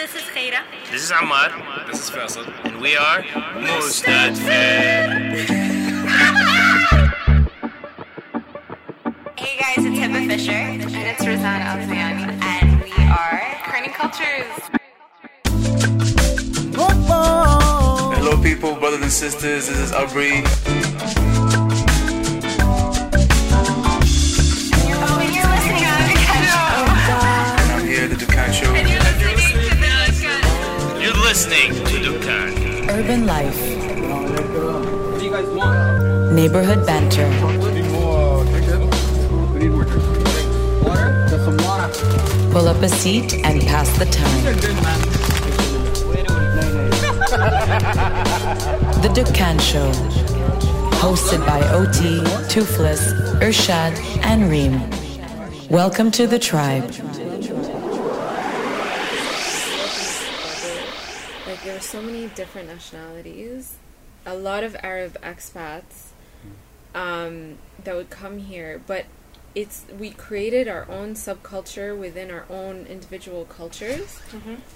this is Khayra. This is Ahmad. This is Faisal. And we are Mustadfir. Hey guys, it's Hebah Fisher. And it's Razan Alzayani. And we are Kerning Cultures. Hello, people, brothers and sisters. This is Abri. Urban life. Neighborhood banter. Pull up a seat and pass the time. The Dukkan Show. Hosted by OT, Toofless, Irshad, and Reem. Welcome to the tribe. Like there were so many different nationalities a lot of arab expats um, that would come here but it's we created our own subculture within our own individual cultures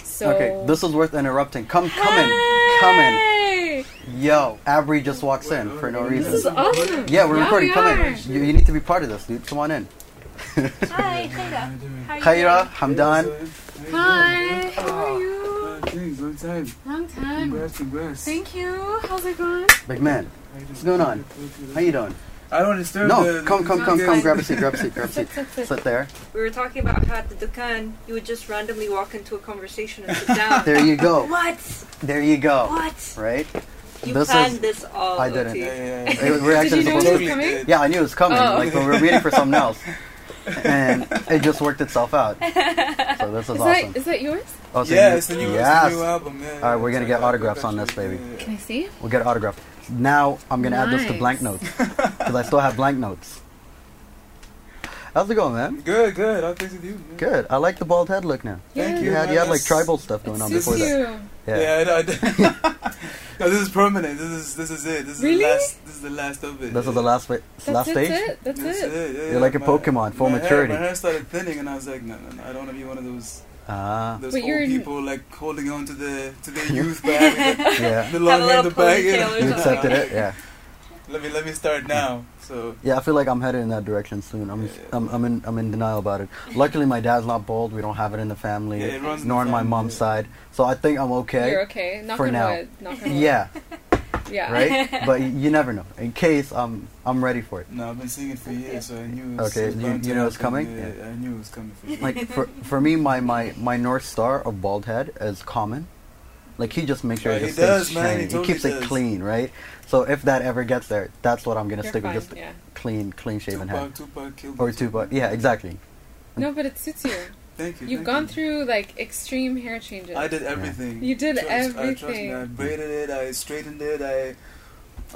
so Okay, this is worth interrupting. Come, come in, come in. Yo, Abri just walks in for no reason. this is awesome yeah, we're recording. we Come in. You, you need to be part of this, dude. Come on in. Hi, Khayra. How Khayra, Hamdan. hi how are you Thanks, long time. long time Congrats, congrats. thank you how's it going Big man, what's going on? How you doing? I don't understand. No, the- come, come, come, come. Grab a seat. Grab a seat. Grab a seat. Sit, sit, sit. Sit there. We were talking about how at the Dukkan you would just randomly walk into a conversation and sit down. There you go. what? There you go. What? Right? You This planned is- this all. I didn't. OT. Yeah, yeah, yeah. Hey, We're actually Did you know supposed to. was coming? Yeah, I knew it was coming. Oh. Like when we were waiting for something else, and it just worked itself out. So this is is awesome. that is that yours Oh, so Yeah, you- it's the new, yes. it's the new album. Yeah, All right, we're gonna get I- I autographs on this, baby. Yeah, yeah, can i see We'll get autograph. Now I'm gonna add this to blank notes because I still have blank notes. How's it going, man? Good, good. How things with you? man? Good. I like the bald head look now. Thank You you. had you had like tribal stuff going on suits before that. you Yeah. Yeah, I. I no, this is permanent. This is this is it. This is Really? the last. This is the last of it. This is the last fa- that's, last that's stage. it that's That's it it. Yeah, You're yeah. like a My- Pokemon, full my maturity. Hair, my hair started thinning, and I was like, no, no, no. I don't want to be one of those Ah, those But old you're in- people like holding on to the to their youth by having yeah. the long hair in the back. ponytail or know. You accepted it. Yeah. Let me let me start now. So Yeah, I feel like I'm headed in that direction soon. I'm, I'm, I'm in, I'm in denial about it. Luckily, my dad's not bald. We don't have it in the family, Yeah, it runs in nor the on my mom's yeah. side. So I think I'm okay. You're okay. Knock for now. wood. Knock. Yeah, Yeah. right. but you never know. In case I'm, I'm ready for it. no, I've been seeing it for years, so I knew. It was, Okay, you- you know it's coming? Yeah, uh, Yeah. I knew it was coming for sure. Like for, for me, my, my, my north star of bald head is Common. Like he just makes sure Yeah, it he just stays man. He shiny. He, totally keeps it clean, right? So if that ever gets there, that's what I'm gonna You're stick fine. with. Just yeah. clean, clean shaven head Tupac, Tupac or me. Tupac. Yeah, exactly. No, but it suits you. Thank you. You've thank gone you. through like extreme hair changes. I did everything. You did Trust- I, trust me, everything. I braided it. I straightened it. I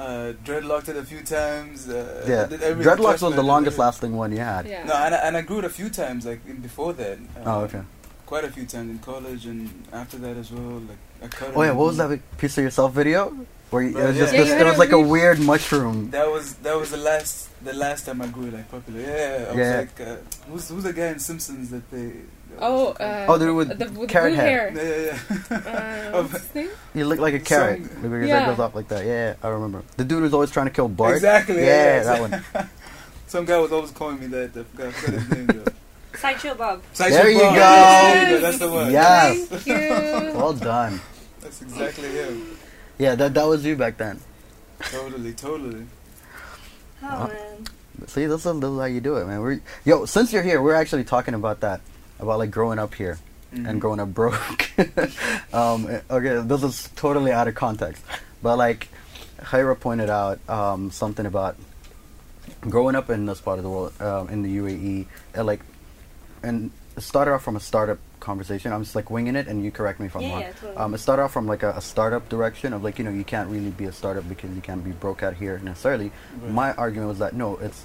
uh, dreadlocked it a few times. Uh, I Yeah, did everything. dreadlocks Trust was me, the longest lasting one you had. Yeah. No, and I, and I grew it a few times, like in, before that. Uh, Oh, okay. Quite a few times in college and after that as well. Like I cut. Oh yeah, what was that piece of yourself video? Where you, it was Yeah, just yeah, this, you it was like a weird- weird mushroom. That was that was the last the last time I grew like popular. Yeah, I was Yeah. like, uh, who's who's the guy in Simpsons that they? that Oh, uh, Oh, the dude with the, with carrot blue hair. hair. yeah, yeah, Uh, what's his name? You look like a carrot. Some- Maybe because Yeah. that goes off like that. Yeah, I remember. The dude was always trying to kill Bart. Exactly. Yeah, Yeah, that one. Some guy was always calling me that. I forgot, I his name though. Sideshow Bob. Sideshow There you Bob. go. There you go. That's the one. Yes. Thank you. Well done. That's exactly him. Yeah, that that was you back then. Totally, totally. Oh Uh, man. See, this is, this is how you do it, man. We're, yo, since you're here, we're actually talking about that, about like growing up here Mhm. and growing up broke. um, okay, this is totally out of context, but like Khayra pointed out um, something about growing up in this part of the world, um, in the UAE, and like, and started off from a startup conversation. I'm just like winging it, and you correct me if I'm Yeah, wrong. yeah, totally. Um, it started off from like a, a startup direction of like you know you can't really be a startup because you can't be broke out here necessarily. Right. My argument was that no, it's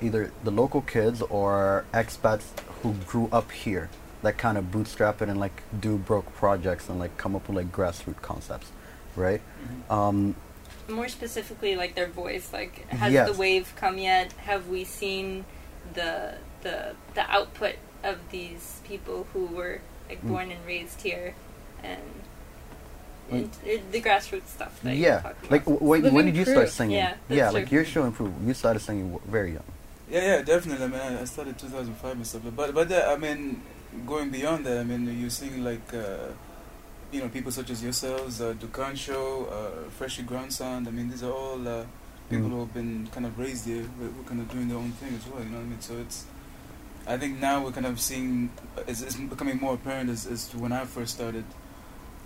either the local kids or expats who grew up here that kind of bootstrap it and like do broke projects and like come up with like grassroots concepts, right? Mm-hmm. Um, More specifically, like their voice. Like, has Yes. the wave come yet? Have we seen the the the output of these people who were like Mm. born and raised here? and, Like- it- the grassroots stuff. That you're yeah, like about. w- when when did you proof. start singing? Yeah, that's yeah, true. like your show improved. You started singing very young. Yeah, yeah, definitely. I mean, I, I started 2005 and stuff. But but that, I mean, going beyond that, I mean, you're seeing like, uh, you know, people such as yourselves, uh, Dukkan Show, uh, Freshie Ground Sound. I mean, these are all uh, people Mm. who have been kind of raised here, who who are kind of doing their own thing as well. You know what I mean? So it's, I think now we're kind of seeing, it's, it's becoming more apparent as, as to when I first started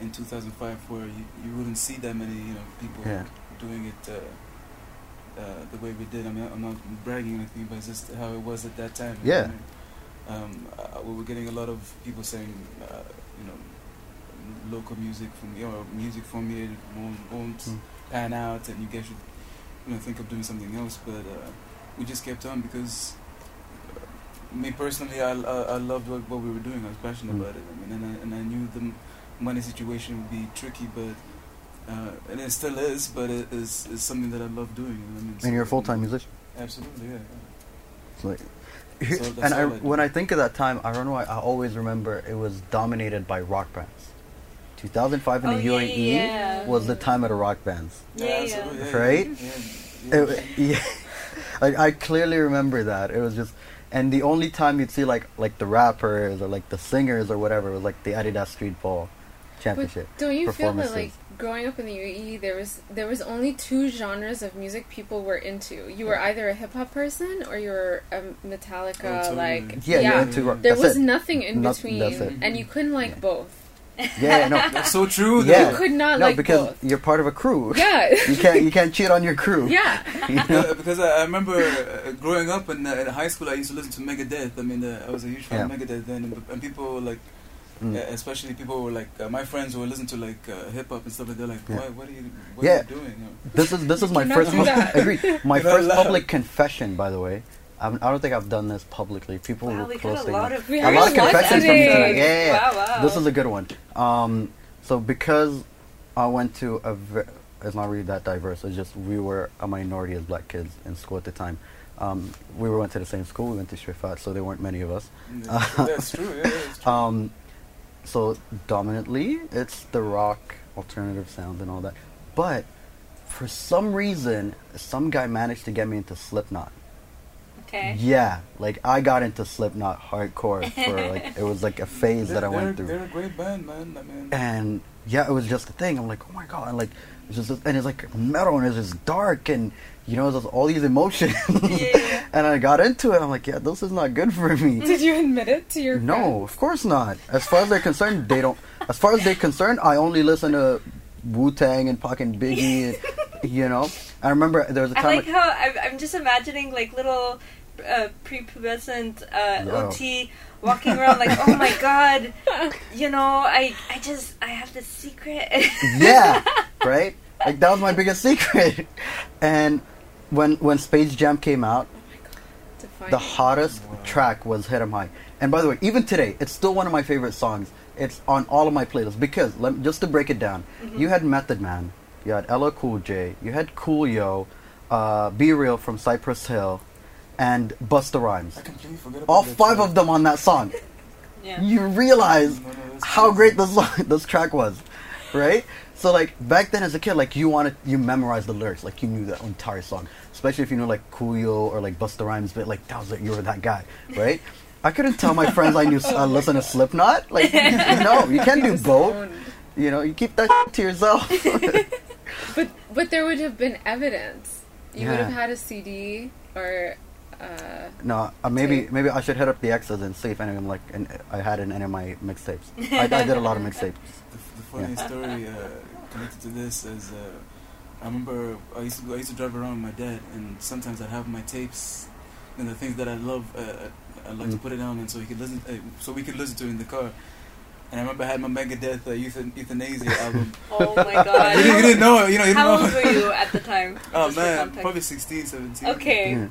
in 2005, where you, you wouldn't see that many, you know, people Yeah. doing it. Uh, uh, the way we did. I mean, I'm not bragging or anything, but it's just how it was at that time. Yeah. I mean? Um, uh, we were getting a lot of people saying, uh, you know, local music from you know, music from here won't, won't Mm. pan out, and you guys should, you know, think of doing something else. But uh, we just kept on because. Me personally, I, I, I loved what, what we were doing. I was passionate Mm. about it. I mean, and I, and I knew the money situation would be tricky, but uh, and it still is. But it is is something that I love doing. You know what I mean? And you're a full time musician. Absolutely, yeah. It's like, So and I, I when I think of that time, I don't know. why, I always remember it was dominated by rock bands. 2005 in Oh, the yeah, UAE yeah. was the time of the rock bands. Yeah, yeah. Right? Yeah, yeah, yeah. It, yeah, like I clearly remember that. It was just, and the only time you'd see like like the rappers or like the singers or whatever was like the Adidas Street Ball Championship. But don't you feel that like growing up in the UAE, there was there was only two genres of music people were into. You were either a hip hop person or you were a Metallica. Oh. Like Yeah, yeah, you're into mm-hmm. rock. there that's was it. nothing in Not- between, and you couldn't like Yeah. both. Yeah, no, That's so true. Yeah. You could not no, like because both. you're part of a crew. Yeah, you can't you can't cheat on your crew. yeah. You know? Yeah, because I, I remember uh, growing up in, uh, in high school, I used to listen to Megadeth. I mean, uh, I was a huge fan of Megadeth then, and, and people like, Mm. uh, especially people were like uh, my friends who were listening to like uh, hip hop and stuff like that. Like, Yeah. why, what are you, what Yeah. are you doing? You know? This is this is my first do pub- My You're first public confession, by the way. I'm, don't think I've done this publicly. People Wow, were we got close a to lot me. of We a lot of confessions from today. tonight. Yeah, yeah, yeah. Wow, wow. This is a good one. Um, so because I went to a, ve- it's not really that diverse. It's just we were a minority as black kids in school at the time. Um, we went to the same school. We went to Choueifat, so there weren't many of us. Yeah, That's true. Yeah, that's true. Um, so dominantly, it's the rock alternative sound and all that. But for some reason, some guy managed to get me into Slipknot. Okay. Yeah, like I got into Slipknot hardcore for like it was like a phase that I went through. They're a great band, man. I mean, and yeah, it was just a thing. I'm like, oh my god, and like it's just and it's like metal and it's just dark and you know, there's all these emotions. Yeah. and I got into it. I'm like, yeah, this is not good for me. Did you admit it to your No, of course not. As far as they're concerned, they don't. As far as they're concerned, I only listen to Wu Tang and fucking Biggie. And, you know, I remember there was a time. I like how I'm, I'm just imagining like little uh, prepubescent uh, Yo. OT walking around like, oh my god, you know, I I just I have this secret. yeah, right. Like that was my biggest secret. And when when Space Jam came out, Define the it. hottest track was Hit 'Em High. And by the way, even today, it's still one of my favorite songs. It's on all of my playlists because let, just to break it down, you had Method Man, you had LL Cool J, you had Coolio, uh, B-Real from Cypress Hill, and Busta Rhymes. I completely forget about All five track. of them on that song. yeah. You realize No, no, how crazy. great this song, this track was, right? So like back then as a kid, like you wanted you memorized the lyrics, like you knew the entire song, especially if you know like Coolio or like Busta Rhymes, but like that was like you were that guy, right? I couldn't tell my friends I knew I uh, listened to Slipknot. Like no, you can't do both. owned. You know, you keep that to yourself. But but there would have been evidence. You would have had a CD or uh, no, uh, maybe Tape. maybe I should hit up the X's and see if anyone like and I had in any of my mixtapes. I, I did a lot of mixtapes. The, the funny story uh, connected to this is uh, I remember I used to I used to drive around with my dad, and sometimes I'd have my tapes and the things that I love. Uh, I like to Mm. put it on, and so he could listen, uh, so we could listen to it in the car. And I remember I had my Megadeth uh, Euthan- Youthanasia album. Oh my god. you, didn't, you didn't know, you know, you didn't How know. old were you at the time? Oh man, context. probably 16, 17. Okay. Yeah.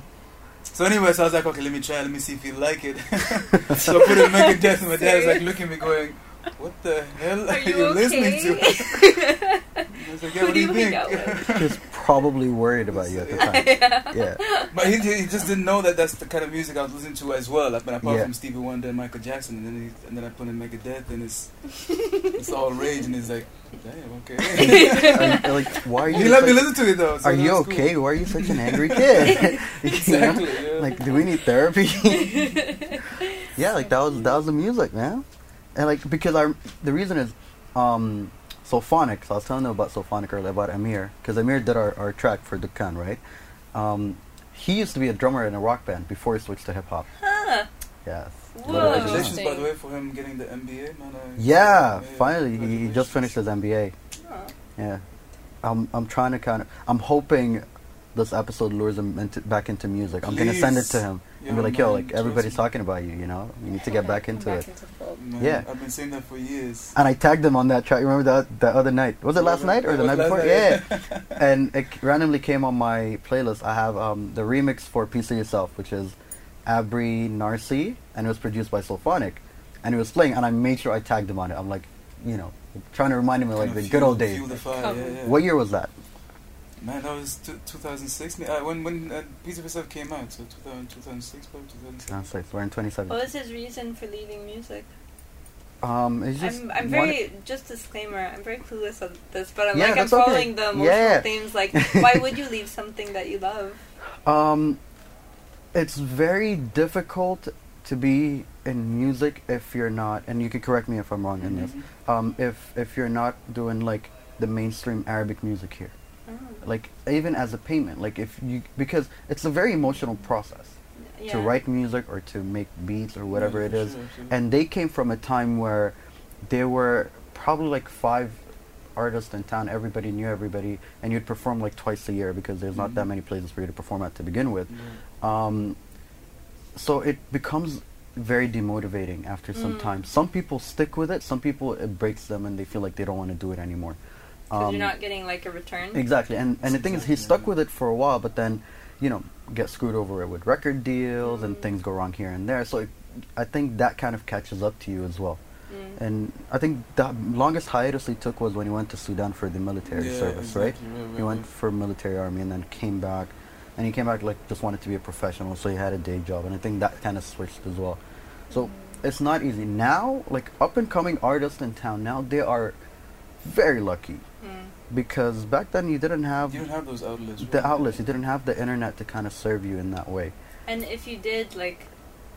So anyway, so I was like, okay, let me try, let me see if you like it. so I put it Megadeth, and my dad was like looking at me, going, "What the hell are, Are you listening to?" okay? I was like, yeah, Who what do do you you think? out with? His probably worried about you at the time. yeah. But he, he just didn't know that that's the kind of music I was listening to as well. Like, but apart Yeah. from Stevie Wonder and Michael Jackson, and then he, and then I put in Megadeth, and it's it's all rage, and he's like, damn, okay. Are you- like, why are you? he let me listen to it though. so Are you that was cool. okay? Why are you such an angry kid? You know? Exactly. Yeah. Like, do we need therapy? yeah, like that was that was the music, man. And like because I the reason is um Sophonic. So I was telling them about Sophonic earlier about Amir because Amir did our, our track for Dukkan, right? Um, he used to be a drummer in a rock band before he switched to hip hop. Huh. Yes. Whoa. Congratulations, by the way, for him getting the MBA, man. I- Yeah, finally he, he just finished his MBA. Aw. Yeah, I'm I'm trying to kind of I'm hoping this episode lures him into, back into music. I'm gonna send it to him Yeah, and be like, yo, like everybody's talking about you. You know, you need to get back into Back it. into. Man, Yeah. I've been saying that for years. And I tagged him on that track. You remember that that other night? Was it last night or the night before? last Yeah. and it randomly came on my playlist. I have um, the remix for "Piece of Yourself," which is Abri Narcy, and it was produced by Sophonic, and it was playing. And I made sure I tagged him on it. I'm like, you know, trying to remind him of like Kinda the good old days. the fire, yeah, yeah. What year was that? Man, that was t- 2006. Uh, when when uh, Piece of Yourself came out, so 2000, 2006, probably 2006. No. We're in 27. What was his reason for leaving music? Um, it's just I'm, I'm very just disclaimer. I'm very clueless on this, but I'm Yeah, like I'm that's okay. following the emotional Yeah. themes. Like, why would you leave something that you love? Um, it's very difficult to be in music if you're not, and you can correct me if I'm wrong in this. Mhm. Um, if if you're not doing like the mainstream Arabic music here, Oh, like even as a payment, like if you because it's a very emotional process yeah. to write music or to make beats or whatever Yeah, it for is, sure, and they came from a time where there were probably like five artists in town. Everybody knew everybody, and you'd perform like twice a year because there's not that Mhm. many places for you to perform at to begin with. Yeah. Um, so it becomes very demotivating after some Mm. time. Some people stick with it. Some people it breaks them and they feel like they don't want to do it anymore. Because Um, you're not getting like a return. exactly, and and the thing is, he stuck with it for a while, but then, you know, get screwed over it with record deals and Mm. things go wrong here and there. So it, I think that kind of catches up to you as well. Mm. And I think the longest hiatus he took was when he went to Sudan for the military Yeah, service, right? exactly, right, He went for military army and then came back, and he came back like just wanted to be a professional, so he had a day job, and I think that kind of switched as well. So it's not easy now. Like up and coming artists in town now, they are very lucky Mm. because back then you didn't have You don't have those outlets. the right? outlets, you didn't have the internet to kind of serve you in that way. And if you did like,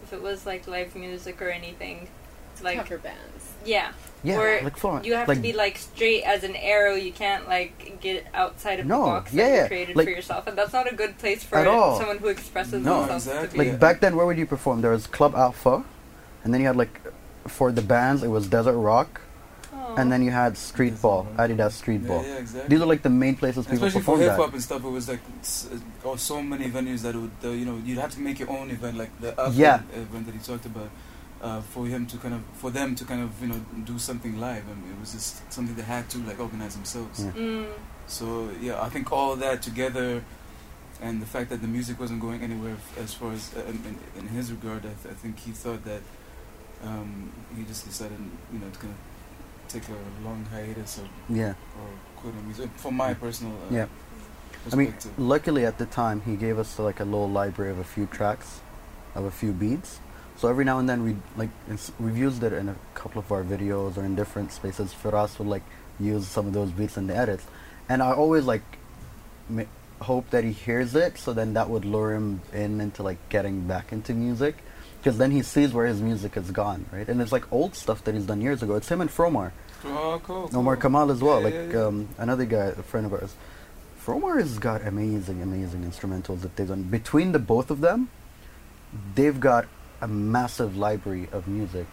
if it was like live music or anything, like Cover bands. yeah, Yeah, Or like full on. you have like, to be like straight as an arrow. You can't like get outside of No, the box yeah, that yeah, you created like- for yourself, and that's not a good place for At all. someone who expresses No, themselves exactly. to be. like back then where would you perform there was club alpha and then you had like for the bands it was desert rock Aw. And then you had street Desert ball Rock. adidas street Yeah, ball yeah, exactly. these are like the main places people Especially for hip hop and stuff, it was like s- uh, oh, so many venues that would, uh, you know, you'd have to make your own event, like the Alpha Yeah. event that he talked about, uh, for him to kind of, for them to kind of, you know, do something live. I mean, it was just something they had to like organize themselves. Yeah. Mm. So yeah, I think all that together, and the fact that the music wasn't going anywhere f- as far as uh, in, in, in his regard, I, th- I think he thought that um, he just decided, you know, to kind of take a long hiatus or, yeah or quit on music. For my personal uh, Yeah. I mean, luckily at the time he gave us like a little library of a few tracks, of a few beats. So every now and then we like we've used it in a couple of our videos or in different spaces. Firas would like use some of those beats in the edits, and I always like hope that he hears it, so then that would lure him in into like getting back into music, because then he sees where his music has gone, right? And it's like old stuff that he's done years ago. It's him and Fromar. Oh, cool. Omar. Kamal as well, Yeah, like yeah, yeah. Um, another guy, a friend of ours. Fromar has got amazing, amazing instrumentals that they've done. Between the both of them, they've got a massive library of music,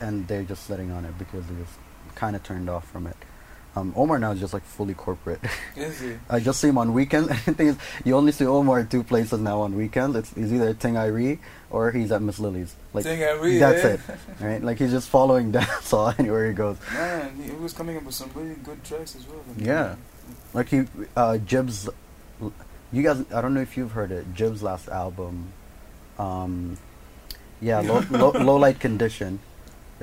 and they're just sitting on it because they just kind of turned off from it. Um, Omar now is just like fully corporate. Is he? I just see him on weekends. Thing is, you only see Omar at two places now on weekends. It's he's either at or he's at Miss Lily's. Like that's eh? it, right? Like he's just following dancehall anywhere he goes. Man, he, he was coming up with some really good tracks as well. Yeah. Like he, uh, Jib's, you guys, I don't know if you've heard it. Jib's last album, um, yeah, low, low, low light condition.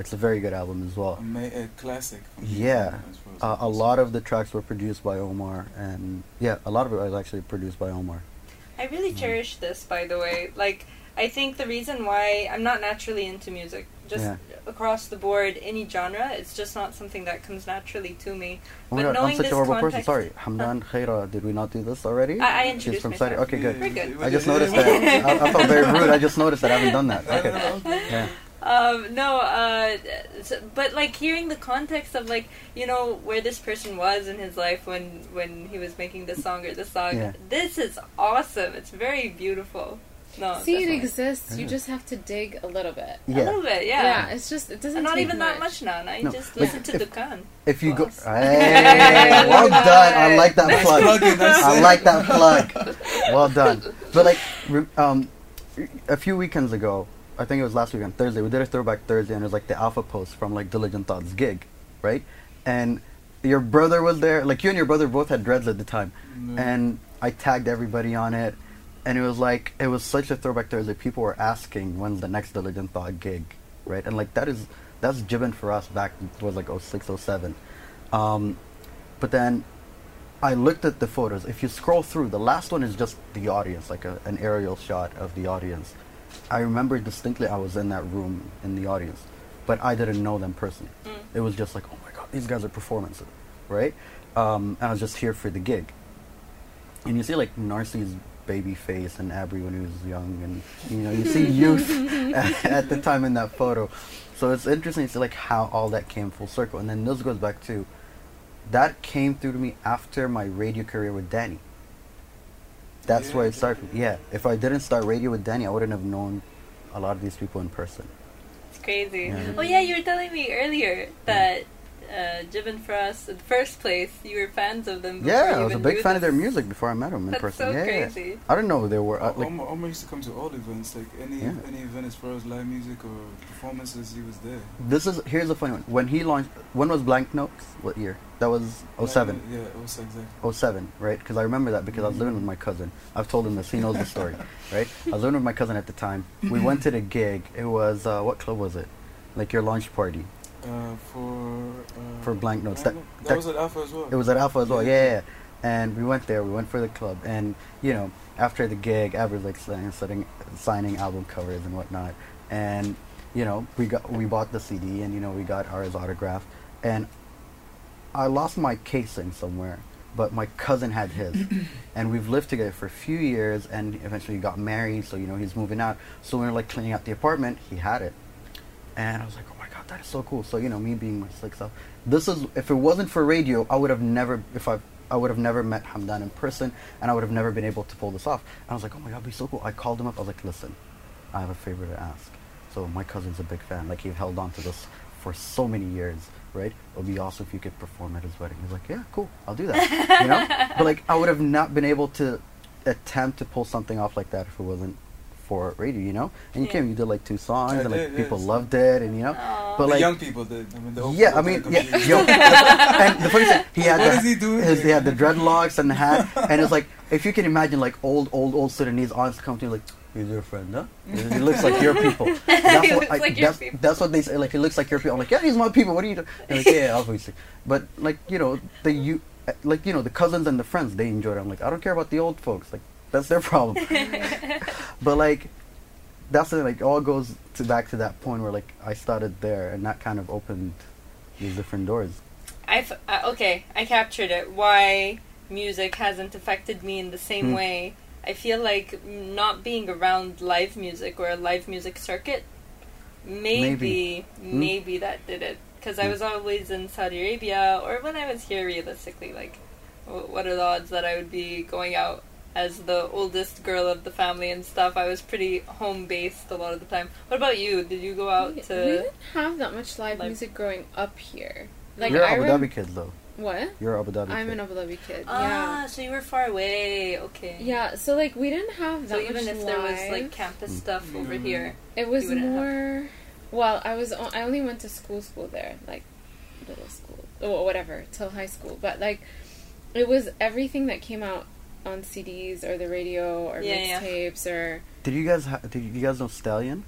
It's a very good album as well. A, ma- a classic. Yeah, as far as uh, a lot of the tracks were produced by Omar, and yeah, a lot of it was actually produced by Omar. I really cherish this, by the way. Like, I think the reason why I'm not naturally into music, just Yeah. across the board, any genre, it's just not something that comes naturally to me. Oh But god, I'm knowing such a this horrible person. context- Sorry, Hamdan Khayra. Did we not do this already? I- I She's introduced from Saudi. myself. Okay, good. We're good. I just noticed that. I, I felt very rude. I just noticed that I haven't done that. Okay. Yeah. Um, no, uh, s- but like hearing the context of like you know where this person was in his life when when he was making this song or this song. Yeah. This is awesome. It's very beautiful. No, See, it definitely. exists. You just have to dig a little bit. a little bit, yeah. Yeah, it's just it doesn't. And not take even that much now. Now you No, just like, listen to if- Dukkan. If you go, hey, well done. I like that Nice plug. plug-in, I like that plug. Well done. But like, um, a few weekends ago, I think it was last week on Thursday. We did a throwback Thursday, and it was like the alpha post from like Diligent Thoughts gig, right? And your brother was there. Like you and your brother both had dreads at the time, Mm. and I tagged everybody on it. And it was like it was such a throwback Thursday. People were asking when's the next Diligent Thought gig, right? And like that is that's jibbing for us back was like 06, 07. Um, but then I looked at the photos. If you scroll through, the last one is just the audience, like a, an aerial shot of the audience. I remember distinctly I was in that room in the audience, but I didn't know them personally. Mm. It was just like, oh my god, these guys are performances, right? Um, and I was just here for the gig. And you see like Narcy's baby face and Abri when he was young, and you know you see youth at, at the time in that photo. So it's interesting to see like how all that came full circle. And then this goes back to that came through to me after my radio career with Danny. That's Yeah, where it started. yeah. Yeah, if I didn't start radio with Danny, I wouldn't have known a lot of these people in person. It's crazy. Yeah. Oh yeah, you were telling me earlier that uh, Jibbin for us in first place, you were fans of them. before Yeah, you I was a big knew fan of their music before I met them in That's person. so yeah, yeah. crazy. I didn't know who they were. Uh, like, Omar, Omar used to come to all events, like any Yeah. any event as far as live music or performances, he was there. this is here's a funny one. When he launched, when was Blank Notes? What year? That was 07. Yeah, 07, exactly. 07, right? Because I remember that because I was living with my cousin. I've told him this. He knows the story, right? I was living with my cousin at the time. We went to the gig. It was uh, what club was it? Like your launch party. Uh, for uh, For Blank Notes. Blank That- that, that- was at Alpha as well. It was at Alpha as well. Yeah. Yeah, yeah. And we went there. We went for the club, and you know, after the gig, Abri was like signing, signing, album covers and whatnot. And you know, we got we bought the CD, and you know, we got ours autographed. And I lost my casing somewhere, but my cousin had his, and we've lived together for a few years, and eventually got married. So you know, he's moving out. So when we were like cleaning out the apartment, he had it, and I was like, that is so cool. So you know, me being my slick self, this is if it wasn't for radio, I would have never if I I would have never met Hamdan in person, and I would have never been able to pull this off. And I was like, oh my god, be so cool. I called him up. I was like, listen, I have a favor to ask. So my cousin's a big fan. Like he held on to this for so many years, right? It would be awesome if you could perform at his wedding. He's like, yeah, cool, I'll do that. you know, but like I would have not been able to attempt to pull something off like that if it wasn't for radio, you know. And you Yeah. came, you did like two songs, I and like did, people yes. loved it, and you know. Aw. But the like, young people did. I mean, the old yeah, I mean, yeah, yo, and the funny thing, he had What the, is he doing His, he had the dreadlocks and the hat, and it's like if you can imagine like old, old, old Sudanese aunts come to you like, "He's your friend, huh? He looks like your people." That's He what looks I, like your that's, people. that's what they say. Like, he looks like your people. I'm like, yeah, he's my people. What are you doing? They're like, yeah, obviously. But like, you know, the you, like you know, the cousins and the friends they enjoyed it. I'm like, I don't care about the old folks. Like, that's their problem. but like, that's the like, all goes to back to that point where like I started there, and that kind of opened these different doors. I've uh, okay, I captured it. Why music hasn't affected me in the same Hmm. way. I feel like not being around live music or a live music circuit, maybe maybe, Hmm. that did it. Because I Hmm. was always in Saudi Arabia, or when I was here, realistically, like, wh- what are the odds that I would be going out as the oldest girl of the family and stuff? I was pretty home based a lot of the time. What about you? Did you go out We, to? we didn't have that much live Live- music growing up here. Like You're I Abu rem- Dhabi kid though. What? You're Abu Dhabi. I'm kid. an Abu Dhabi kid. Ah, so you were far away. Okay. Yeah. Yeah. So like we didn't have that So even much if there was like campus Mm. stuff over Mhm. here, It was You wouldn't have- more. Well, I was. o- I only went to school, school there, like middle school or whatever till high school. But like, it was everything that came out on CDs or the radio or Yeah, yeah. mixtapes or Did you guys ha- did you guys know Stallion,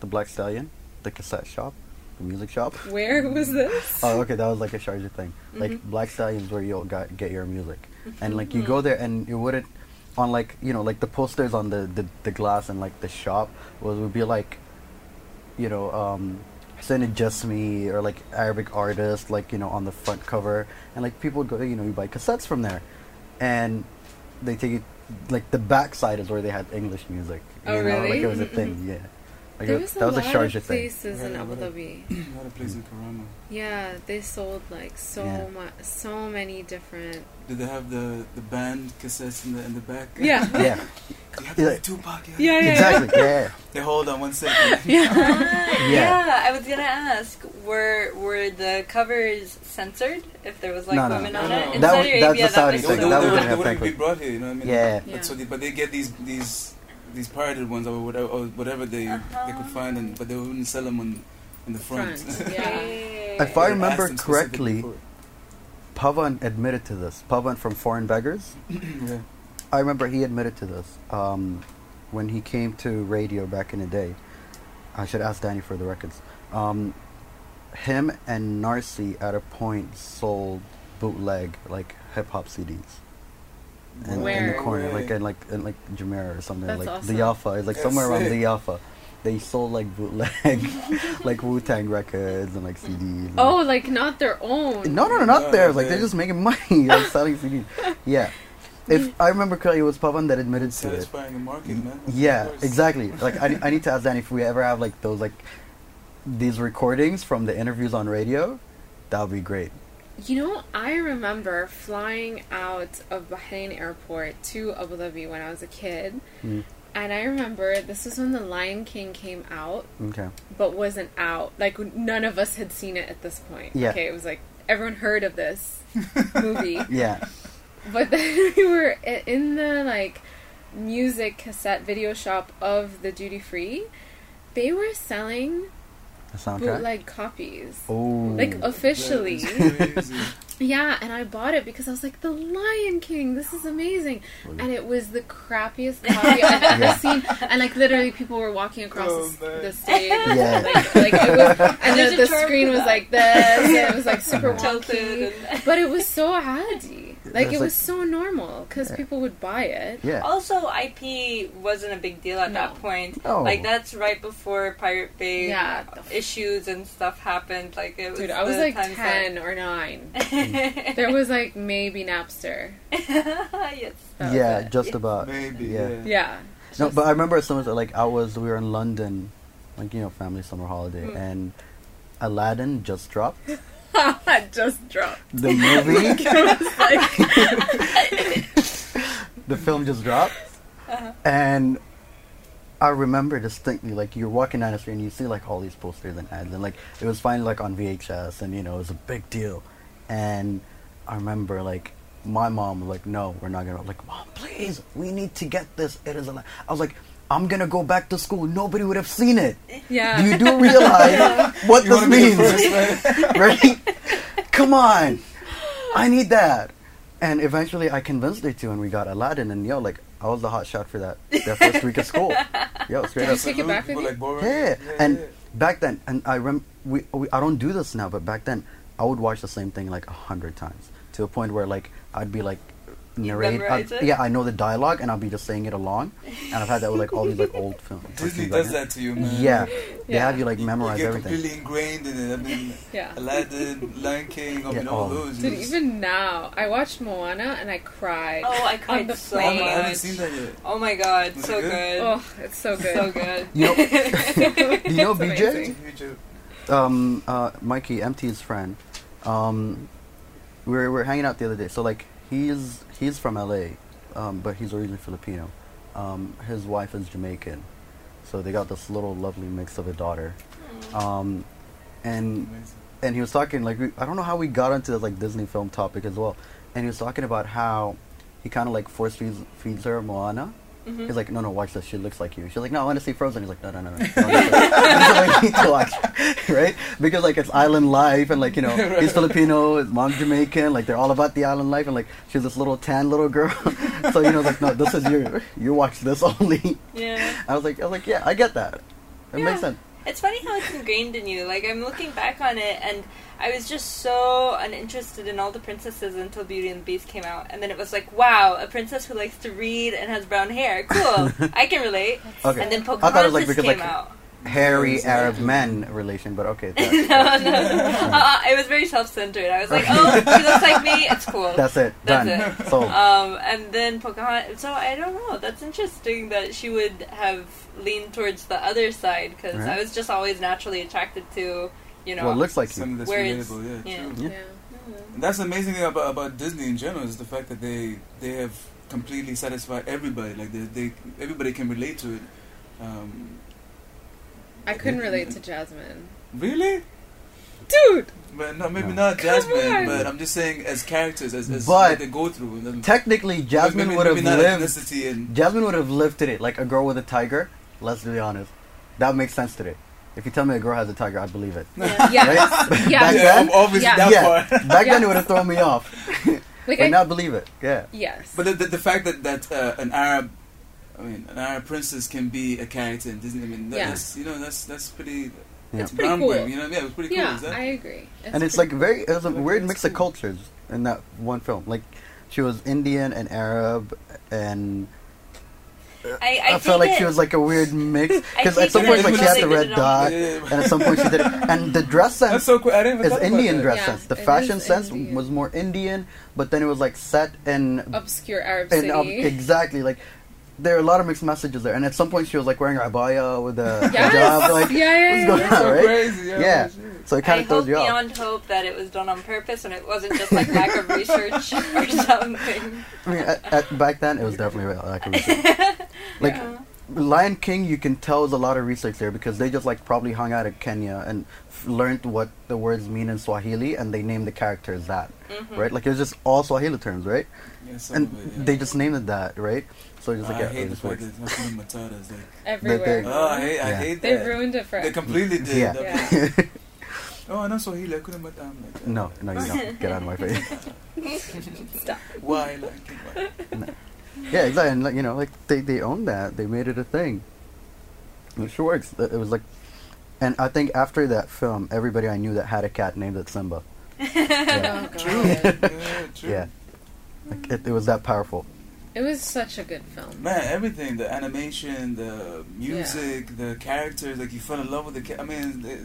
the Black Stallion, the cassette shop? the music shop. Where was this? Oh, okay, that was like a Sharjah thing. Like Mhm. Black Stallions, where you got get your music, and like Mm-hmm. you go there and you wouldn't on like you know like the posters on the the, the glass and like the shop was would be like, you know, um, Hussein Jasmi or like Arabic artist like you know on the front cover, and like people would go you know you buy cassettes from there, and they take it like the backside is where they had English music. Oh, you know, Like it was a thing, yeah. Like there it- was a that was a Sharjah of thing. in Yeah, Abu Dhabi. A lot of places in Karama. Yeah, they sold like so Yeah. much, so many different. Did they have the, the band cassettes in the in the back? Yeah. Yeah. You have to Yeah. like Tupac. Yeah. Yeah, yeah, Exactly. Yeah. They hold on one second. Yeah. Ah, Yeah. yeah. I was gonna ask, were were the covers censored if there was like No, no, women no. on No, it? no. In That Saudi was- that's Arabia, the Saudi that They, was thing. they, That they, was they in wouldn't effect. be brought here. You know what I mean? Yeah. Yeah. But so they, but they get these these these pirated ones or whatever or whatever they they could find, and but they wouldn't sell them on in the front. Front, yeah. If I remember asked them specifically correctly, Pavan admitted to this. Pavan from Foreign Beggars. yeah. I remember he admitted to this um, when he came to radio back in the day. I should ask Danny for the records. Um, him and Narcy at a point sold bootleg like hip hop CDs. In, in the corner, Way. like in like in like Jumeirah or something, That's like awesome. the Yafa. Like That's somewhere around the Yafa. They sold like bootleg, like Wu Tang records and like hmm. CDs. and- Oh, like not their own. no, no, no, not No, theirs. Like they- they're just making money, like selling CDs. Yeah. If I remember correctly, it was Pavan that admitted to it. Satisfying the market, man. Of Yeah, exactly. Like I, I need to ask Danny if we ever have like those like these recordings from the interviews on radio. That would be great. You know, I remember flying out of Bahrain airport to Abu Dhabi when I was a kid. Mm. And I remember this was when The Lion King came out, Okay. but wasn't out. Like, none of us had seen it at this point. Yeah. Okay, it was like everyone heard of this movie. Yeah. But then we were in the, like, music cassette video shop of the duty free. They were selling The soundtrack. bootleg copies. Oh. Like, officially. That is crazy. Yeah, and I bought it because I was like, The Lion King, this is amazing. And it was the crappiest copy I've ever Yeah. seen. And like literally people were walking across Oh, the, the stage. Yeah. Like, like it was, and There's the, the screen was like this. And it was like super Tilted wonky. But it was so addy. Like It's it like- was so normal because Yeah. people would buy it. yeah. Also, IP wasn't a big deal at No. that point. No. Like that's right before Pirate Bay Yeah. issues and stuff happened. Like it was. Dude, I was like times ten or nine. There was like maybe Napster. yes. That yeah, it. just about. Maybe, Yeah. yeah. Yeah. No, but I remember as soon as like I was, we were in London, like you know, family summer holiday, Mm. and Aladdin just dropped just dropped. the movie. Like, the film just dropped, uh-huh. and I remember distinctly, like you're walking down the street and you see like all these posters and ads, and like it was finally like on VHS, and you know it was a big deal, and I remember like my mom was like, "No, we're not gonna." Like, mom, please, we need to get this. It is. A I was like. I'm gonna go back to school. Nobody would have seen it. yeah. Do you do realize what You this the means? first, right? right? Come on. I need that. And eventually I convinced her to and we got Aladdin and yo, like I was the hot shot for that that first week of school. Yo, straight Did you up. take it back with People you? like Borat. Yeah. And back then and I rem we, we I don't do this now, but back then I would watch the same thing like a hundred times. To a point where like I'd be like narrate I'd- it? yeah, I know the dialogue and I'll be just saying it along. And I've had that with like all these like old films. Disney does that to you, man. Yeah. They Yeah. have you like You memorize get everything. completely ingrained in it. I mean, Yeah. Aladdin, Lion King, I mean, Yeah, all oh. those. Dude, even now, I watched Moana and I cried. Oh, I on cried the so I haven't, I haven't much. seen that yet. Oh my god, Was so good? good. Oh, it's so good. So good. You know, do you know BJ? um, uh, Mikey, MT's friend, um, we were, we were hanging out the other day. So like he's he's from LA, um, but he's originally Filipino. Um, his wife is Jamaican, so they got this little lovely mix of a daughter. Um, and and he was talking like we, I don't know how we got into this like Disney film topic as well. And he was talking about how he kind of like force feeds, feeds her Moana. Mhm. He's like, no, no, watch this. She looks like you. She's like, no, I want to see Frozen. He's like, no, no, no, no. He's like, "You need to watch, right? Because like it's island life, and like you know, he's Filipino, his mom's Jamaican. Like they're all about the island life, and like she's this little tan little girl. so you know, like no, this is your, you watch this only. Yeah. I was like, I was like, yeah, I get that. It Yeah. makes sense. It's funny how it's ingrained in you. Like I'm looking back on it, and I was just so uninterested in all the princesses until Beauty and the Beast came out, and then it was like, wow, a princess who likes to read and has brown hair. Cool, I can relate. Okay. And then I thought it was Pocahontas like because came like out. Hairy Arab men relation, but okay. no, That's, no, uh, it was very self-centered. I was like, oh, she looks like me. It's cool. that's it. That's Done. it. Sold. Um, and then Pocahontas. So I don't know. That's interesting that she would have leaned towards the other side because Right. I was just always naturally attracted to, you know. well, looks like Some you. of that's Where is- relatable, yeah. yeah. true. Yeah. And that's the amazing thing about, about Disney in general is the fact that they they have completely satisfied everybody. Like they, they everybody can relate to it. Um, I couldn't relate to Jasmine. really? Dude! But no, maybe No. not Jasmine. But I'm just saying, as characters, as, as But what they go through. and then- Technically, Jasmine maybe, would have maybe not lived. and Jasmine would have lived today, like a girl with a tiger. Let's be honest. That makes sense today. If you tell me a girl has a tiger, I believe it. Yes. Right? Yeah. Back yeah, then, obviously Yeah. that yeah. part. Back then, it would have thrown me off. Like, but I, now believe it. Yeah. yes. But the, the, the fact that that uh, an Arab, I mean, an Arab princess can be a character in Disney. I mean, that, Yeah. that's you know that's that's pretty. Yeah. It's pretty cool. You know, yeah, it was pretty cool. yeah, is? I agree. and it's like very it was a weird mix of cultures in that one film like she was indian and arab and I, I, i, felt like take she was like a weird mix because at some it point like she had the red dot Yeah. and at some point she did and the dress sense That's so cool. I didn't even is indian dress Yeah, sense the fashion sense Indian. was more indian but then it was like set in obscure Arab in city. um, exactly like there are a lot of mixed messages there and at some point she was like wearing a abaya with a Yes! hijab like Yeah, yeah, what's going yeah. on So right crazy. Yeah. Yeah. so it kind of throws you off beyond hope that it was done on purpose and it wasn't just like lack of research or something. I mean, at, at, back then it was definitely like a research. like Lion King. You can tell there's a lot of research there because they just like probably hung out in Kenya and f- learned what the words mean in Swahili and they named the characters that, Mm-hmm. right? Like it was just all Swahili terms, right? Yeah, some And of it, yeah. they just named it that, right? So it's just like I yeah, hate it the just fact works. that Hakuna Matata is like. Everywhere. Oh, I hate, I Yeah. hate they ruined it for us. They completely did. Yeah. that. Yeah. Oh, I know Swahili. Hakuna Matata. I'm like, No, no, you don't. Get out of my face. Stop. Why? Like, why? yeah, exactly. And like, you know, like they they owned that. They made it a thing. It sure works. It was like, and I think after that film, everybody I knew that had a cat named it Simba. Yeah. Oh, True. Yeah, true. Yeah. Like it, it was that powerful. It was such a good film. Man, everything, the animation, the music, the characters, like you fell in love with the ca- I mean, they,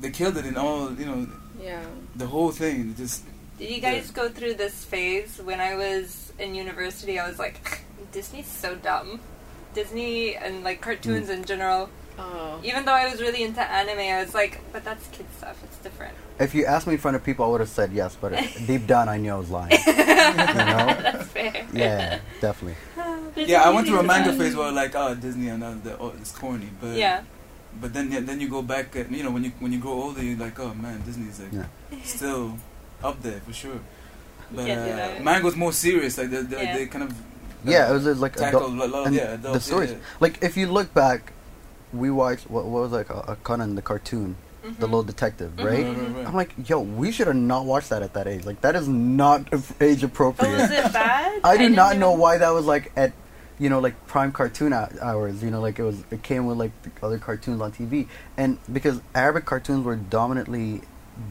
they killed it in all, you know, Yeah. the whole thing. Just Did you guys go through this phase when I was in university? I was like, Disney's so dumb. Disney and like cartoons Mm. in general. Oh. Even though I was really into anime, I was like, but that's kid stuff. It's different. If you asked me in front of people, I would have said yes, but deep down, I knew I was lying. you know? That's fair. Yeah, definitely. There's yeah, I went through a manga in phase that. where like, oh, Disney and all the, oh, it's corny, but Yeah. but then yeah, then you go back, and, you know, when you when you grow older, you're like, oh man, Disney's like Yeah. still up there for sure. But Can't uh, that. manga's more serious. Like they they, Yeah. they kind of Yeah, it was, it like tackle adult, a lot, and yeah, adult, the stories. yeah. Like if you look back, we watched what, what was like a, a Conan the cartoon, the Mhm. little detective, Mhm. right? Right, right, right. I'm like, yo, we should have not watched that at that age. Like that is not age Oh, appropriate. was it bad? I do didn't not even- know why that was like at, you know, like prime cartoon hours. You know, like it was. It came with like the other cartoons on TV, and because Arabic cartoons were dominantly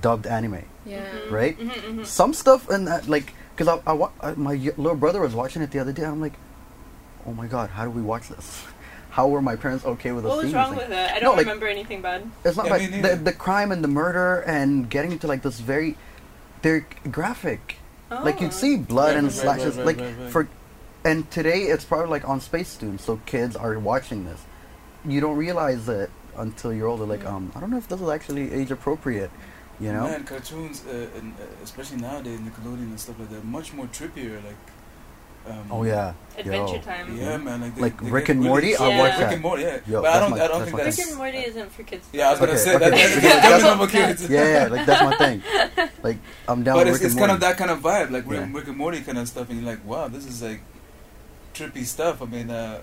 dubbed anime, Yeah. right? Mhm, mhm. Some stuff in that, like, because I, I, I, my little brother was watching it the other day. I'm like, oh my god, how do we watch this? How were my parents okay with us What was wrong this with it? I don't like- remember anything bad. It's not Yeah, like the, the crime and the murder and getting into like this very, they're graphic. Like Oh. you'd see blood Right, and right, right, slashes. right, like right, right. for, and today it's probably like on Spacetoon, so kids are watching this. You don't realize it until you're older. Like, um, I don't know if this is actually age appropriate. You know? Man, cartoons, uh, and, uh, especially nowadays, Nickelodeon and stuff like that, much more trippier. Like, um, Oh yeah. Adventure Yo. Time. yeah, man. Like, they, Like they Rick and really- Morty, I'll yeah, watch Rick that. and Morty, yeah. Yo, but I don't, my- I don't that's think my that's. Rick and Morty isn't for kids. Yeah, I was gonna say okay, that. That's, because that's that's- normal kids. Yeah, yeah, like that's my thing. Like I'm down but with it's, Rick it's and kind Morty. of that kind of vibe, like Rick, Yeah. Rick and Morty kind of stuff, and you're like, wow, this is like trippy stuff. I mean, uh,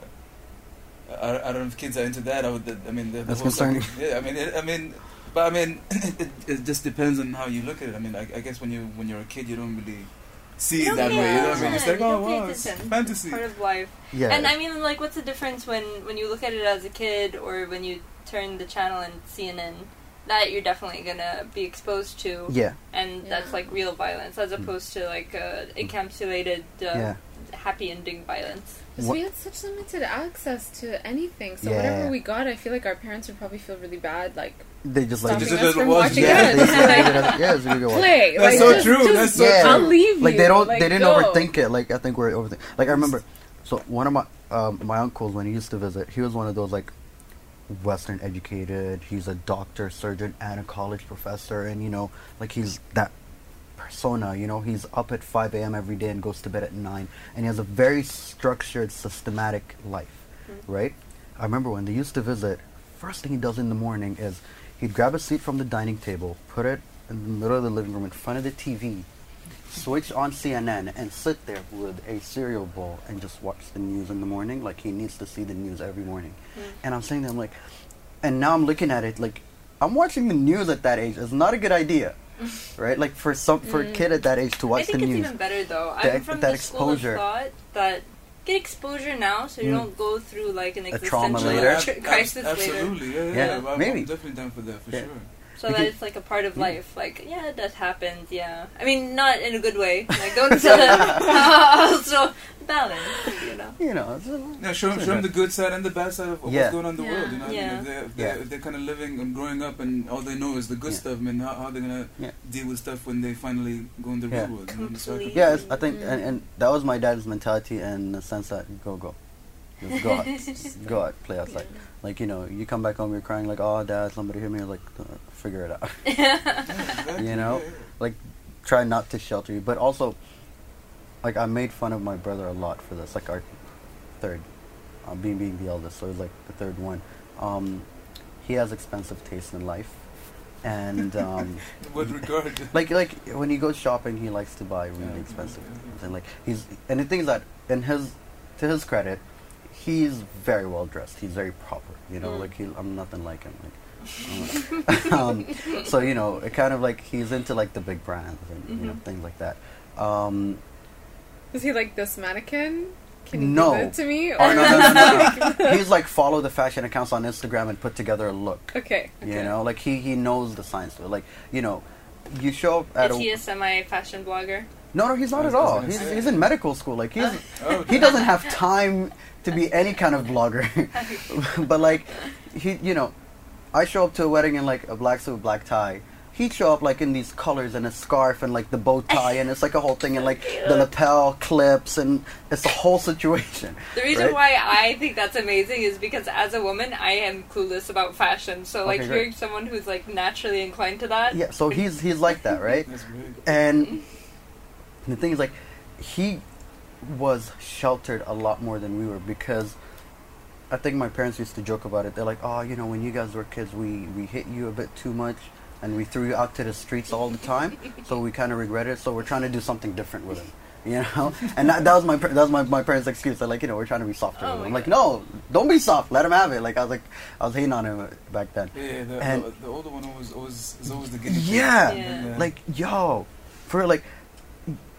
I, I don't know if kids are into that. I would. I mean, the, the That's whole stuff- concerning. Yeah, I mean, it, I mean, but I mean, it, it just depends on how you look at it. I mean, I, I guess when you when you're a kid, you don't really see You it that way. You know what I mean? It's like, You oh don't pay wow, it's fantasy. Part of life. Yeah. And I mean, like, what's the difference when when you look at it as a kid or when you turn the channel and CNN, that you're definitely gonna be exposed to. Yeah. And that's like real violence as Mm. opposed to like uh, encapsulated uh, Yeah. Happy ending violence. Because we had such limited access to anything, so Yeah. whatever we got, I feel like our parents would probably feel really bad, like They just like stopping just- us from watch- watching yeah, it. they, they, they, yeah, so we go watch. Play. That's like, so just- true, just- that's so Yeah. true. I'll leave like they don't like, they didn't go. overthink it like i think we're overthink like i remember so one of my um, my uncles when he used to visit he was one of those like western educated he's a doctor surgeon and a college professor and you know like he's that persona you know? He's up at 5 a.m every day and goes to bed at 9 and he has a very structured systematic life mm-hmm. right? I remember when they used to visit first thing he does in the morning is he'd grab a seat from the dining table put it in the middle of the living room in front of the tv switch on CNN and sit there with a cereal bowl and just watch the news in the morning. Like he needs to see the news every morning. Mm-hmm. And I'm saying to him like, and now I'm looking at it like, I'm watching the news at that age. It's not a good idea, right? Like for some for a kid at that age to I watch think the it's news. even better though. That- I'm from that the school of exposure. thought that get exposure now, so you Mm. don't go through like an A trauma existential later. tr- Ab- crisis later. Absolutely, yeah, yeah. Yeah, yeah. I'm, maybe. I'm definitely down for that for Yeah. sure. So that it's like a part of life. Like, yeah, that happens. Yeah, I mean, not in a good way. Like, don't also balance. You know. You know, it's, Yeah, show them, it's show them the good side and the bad side of, of Yeah. what's going on in the Yeah. world. You know, what I mean, if they're, if they're, if they're kind of living and growing up and all they know is the good Yeah. stuff, man, how, how are they gonna Yeah. deal with stuff when they finally go in the Yeah. real world? you know? I yeah, I think, and, and mm. that was my dad's mentality and the sense that go go, just go out, Just go out, play outside. Like you know, you come back home, you're crying like, oh, dad, somebody hit me. I was like, uh, figure it out. exactly, You know? yeah, yeah. like try not to shelter you but also like i made fun of my brother a lot for this like our third uh, being being the eldest so he's like the third one um he has expensive taste in life and um what regard? like like when he goes shopping he likes to buy really Yeah, expensive yeah, things and like he's and the thing is that in his to his credit he's very well dressed he's very proper you know Mm. like he, i'm nothing like him like um, so you know it kind of like he's into like the big brands and you know Mhm. things like that um Is he like this mannequin? Can you No. give it to me? oh, no, no, no, no. he's like follow the fashion accounts on instagram and put together a look Okay. okay. you know like he he knows the science of it like you know you show up at Is a he a semi-fashion blogger? no no he's not at all he's, he's in medical school like he's Oh, he doesn't have time to be any kind of blogger. but like he you know, I show up to a wedding in like a black suit, black tie. He'd show up like in these colors and a scarf and like the bow tie and it's like a whole thing and like the lapel clips and it's a whole situation. The reason Right. why I think that's amazing is because as a woman, I am clueless about fashion. So like Okay, great. hearing someone who's like naturally inclined to that. Yeah, so he's he's like that, right? And mm-hmm. the thing is, like, he was sheltered a lot more than we were because I think my parents used to joke about it. They're like, "Oh, you know, when you guys were kids, we we hit you a bit too much, and we threw you out to the streets all the time. so we kind of regret it. So we're trying to do something different with him." You know, and that, that was my that was my, my parents' excuse. They're like, you know, we're trying to be softer. Oh with I'm like, no, don't be soft. Let him have it. Like I was like, I was hating on him back then. Yeah, the, And- the, the older one always, always is always the guinea. Yeah. Yeah. Uh, like, yo, for like,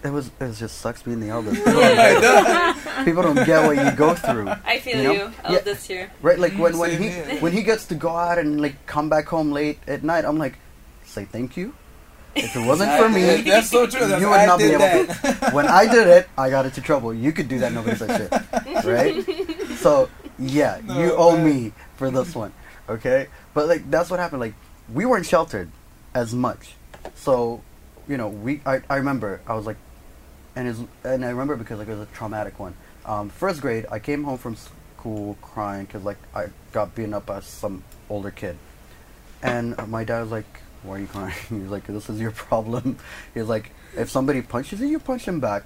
it was it was just sucks being the eldest. People don't, get, people don't get what you go through, I feel You you, know? of Yeah. this here. right? Like mm, when when he here. when he gets to go out and like come back home late at night, I'm like, say thank you. If it wasn't for me, That's so true. That's, you would not be able that. to. When I did it, I got into trouble. You could do that, nobody said shit, right? So yeah, No, you owe man. me for this one, okay? But like that's what happened. Like we weren't sheltered as much, so you know we. I, I remember I was like, and is and I remember because like it was a traumatic one. Um, first grade, I came home from school crying because like I got beaten up by some older kid, and my dad was like, "Why are you crying?" He was like, "This is your problem." He was like, "If somebody punches you, you punch him back.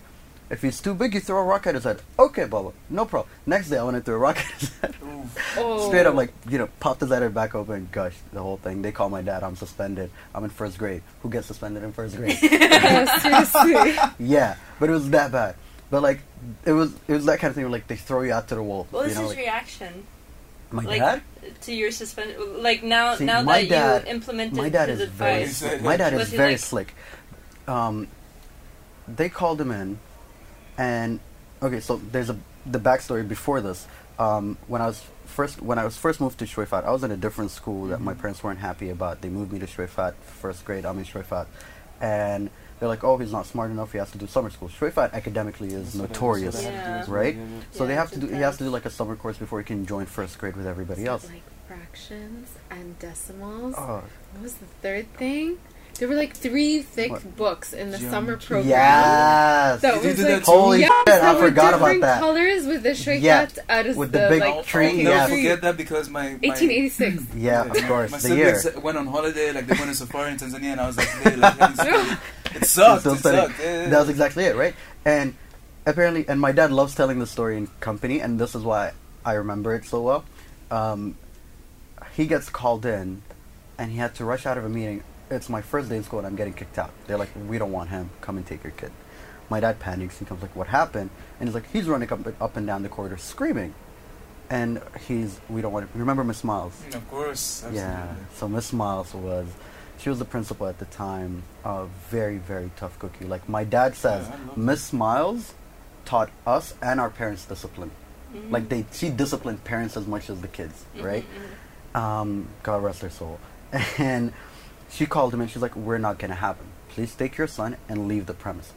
If he's too big, you throw a rock at his head." Okay, Bubba, no problem. Next day, I went and threw a rock at his head. Oh. Straight up, like you know, popped his head back open, gushed the whole thing. They call my dad. I'm suspended. I'm in first grade. Who gets suspended in first grade? Yeah, seriously. yeah, but it was that bad. But like, it was it was that kind of thing where like they throw you out to the wolves. What was know, his like, reaction my like, dad. to your suspension? Like now, See, now that dad- you implemented My dad his is very advice, slick. My dad is very like- slick. Um, they called him in, and okay, so there's a the backstory before this. um, when I was first when I was first moved to Choueifat, I was in a different school that my Mhm. parents weren't happy about. They moved me to Choueifat first grade. I'm in Choueifat, and they're like, "Oh, he's not smart enough. He has to do summer school." Choueifat academically is That's what I- that's notorious, what I had to do Yeah. right? yeah, yeah. so they have to do. He has to do like a summer course before he can join first grade with everybody else. Like fractions and decimals. Oh, What was the third thing? There were like three thick What? books in the Geometry. summer program. yes. That was like that too? Holy yes, shit! there I were forgot about different that. colors with the shrikat Yeah, out of with the, the big like, tree, I'll yeah. never forget that because my, my 1886. Yeah, my- of course. My the year. went on holiday, like they went on safari in Tanzania, and I was like, they, like having it sucked. Still It sucked. Yeah, yeah, That was exactly it, right? And apparently, and my dad loves telling the story in company, and this is why I remember it so well. Um, he gets called in, and he had to rush out of a meeting. It's my first day in school, and I'm getting kicked out. They're like, "We don't want him. Come and take your kid." My dad panics. He comes like, "What happened?" And he's like, "He's running up, up and down the corridor screaming." And he's, we don't want to remember Miss Miles. Mm, Of course. Absolutely. Yeah. So Miss Miles was, she was the principal at the time. A very very tough cookie. Like my dad says, Yeah, Miss Miles taught us and our parents discipline. Mm-hmm. Like they, she disciplined parents as much as the kids, right? Um, God rest her soul. And she called him and she's like, "We're not gonna have him. Please take your son and leave the premises."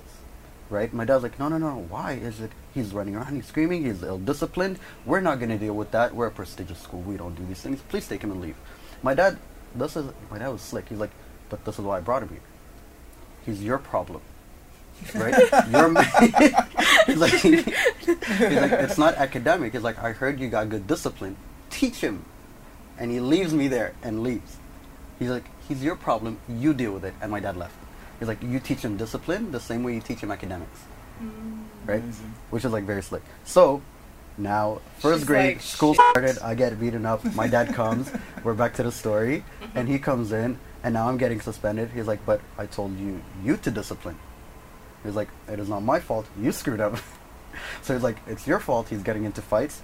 Right? My dad's like, "No, no, no. Why? Is it? He's running around. He's screaming. He's ill-disciplined. We're not gonna deal with that. We're a prestigious school. We don't do these things. Please take him and leave." My dad, this is my dad was slick. He's like, "But this is why I brought him here. He's your problem." right? You're he's like, he's like, it's not academic. He's like, I heard you got good discipline. Teach him, and he leaves me there and leaves. He's like, he's your problem. You deal with it. And my dad left. He's like, you teach him discipline the same way you teach him academics, mm. right? Amazing. Which is like very slick. So now, first She's grade, like, school started. I get beaten up. My dad comes. We're back to the story, mm-hmm. and he comes in, and now I'm getting suspended. He's like, but I told you you to discipline. He's like, it is not my fault. You screwed up. so he's like, it's your fault. He's getting into fights.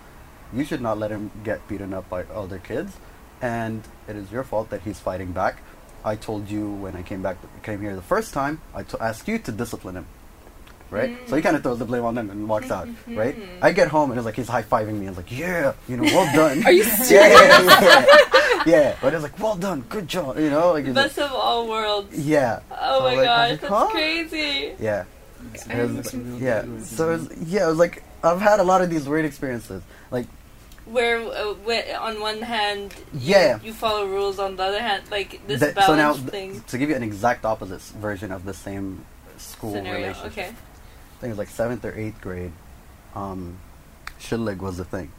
You should not let him get beaten up by other kids, and it is your fault that he's fighting back. I told you when I came back, came here the first time. I asked you to discipline him, right? So he mm. kind of throws the blame on them and walks out, mm-hmm. right? I get home and it's like he's high fiving me and it's like, yeah, you know, well done. Are you yeah, yeah, yeah, yeah. But it's like, well done, good job, you know, like he's like, Best of all worlds. yeah. Oh So my I was gosh, like, that's huh? crazy. Yeah. It's- I am it's real Yeah. So it was, yeah, it was like I've had a lot of these weird experiences. Like Where, uh, where on one hand, you, Yeah. you follow rules. On the other hand, like this that- balance so now thing to give you an exact opposite version of the same school scenario. relationship. Okay. I think it was like seventh or eighth grade. Um, shillig was the thing.